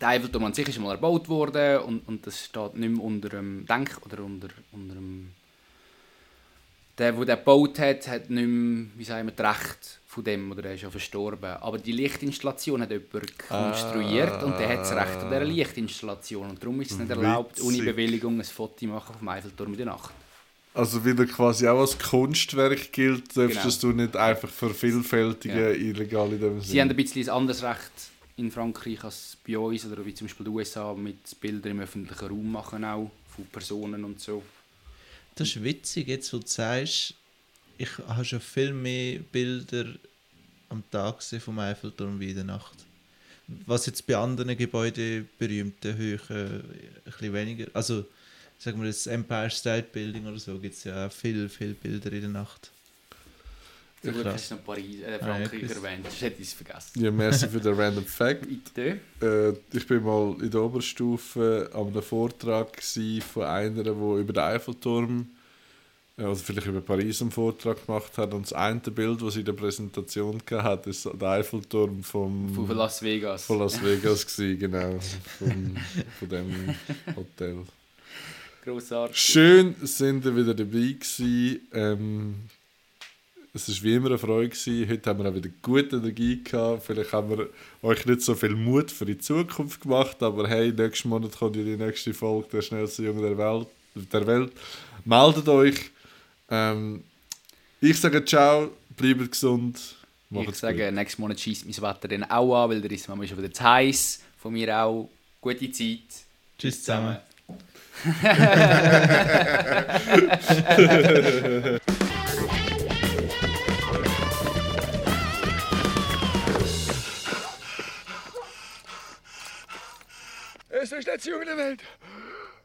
der Eiffelturm an sich ist mal erbaut worden und, und das steht nicht mehr unter dem Denk oder unter, unter dem der, der den gebaut hat, hat nicht mehr, wie sagen wir, das Recht von dem, oder er ist ja verstorben. Aber die Lichtinstallation hat jemand konstruiert und der hat das Recht an dieser Lichtinstallation. Und darum ist es nicht erlaubt, ohne. Bewilligung ein Foto machen vom Eiffelturm in der Nacht. Also weil er quasi auch als Kunstwerk gilt, darfst Genau. du nicht einfach vervielfältigen, Ja. illegal in dem Sie haben Sinne. ein bisschen ein anderes Recht in Frankreich als bei uns, oder wie zum Beispiel die USA mit Bildern im öffentlichen Raum machen auch, von Personen und so. Das ist witzig, jetzt wo du sagst, ich habe schon viel mehr Bilder am Tag gesehen vom Eiffelturm wie in der Nacht. Was jetzt bei anderen Gebäuden, berühmten Höhen, ein bisschen weniger. Also, sagen wir das Empire State Building oder so, gibt es ja auch viel, viel Bilder in der Nacht. Krass. hast du noch Paris, äh, Ah, Frankreich gut. erwähnt, sonst hätte ich es vergessen. Ja, merci für den Random Fact. Äh, ich bin mal in der Oberstufe an einem Vortrag gsi von einer, die über den Eiffelturm also vielleicht über Paris einen Vortrag gemacht hat und das eine Bild, das sie in der Präsentation hat, ist der Eiffelturm vom, Von Las Vegas. von Las Vegas gewesen, genau, vom, von dem Hotel. Grossartig. Schön sind ihr wieder dabei gewesen. Ähm, es war wie immer eine Freude. Gewesen. Heute haben wir auch wieder gute Energie gehabt. Vielleicht haben wir euch nicht so viel Mut für die Zukunft gemacht, aber hey, nächsten Monat kommt ja die nächste Folge der schnellste Junge der Welt. Der Welt. Meldet euch. Ähm, ich sage ciao, bleibt gesund. Ich Macht's sage, nächstes Monat schießt mein Wetter dann auch an, weil der ist manchmal schon wieder zu heiß. Von mir auch gute Zeit. Tschüss zusammen. Es ist der Junge der Welt.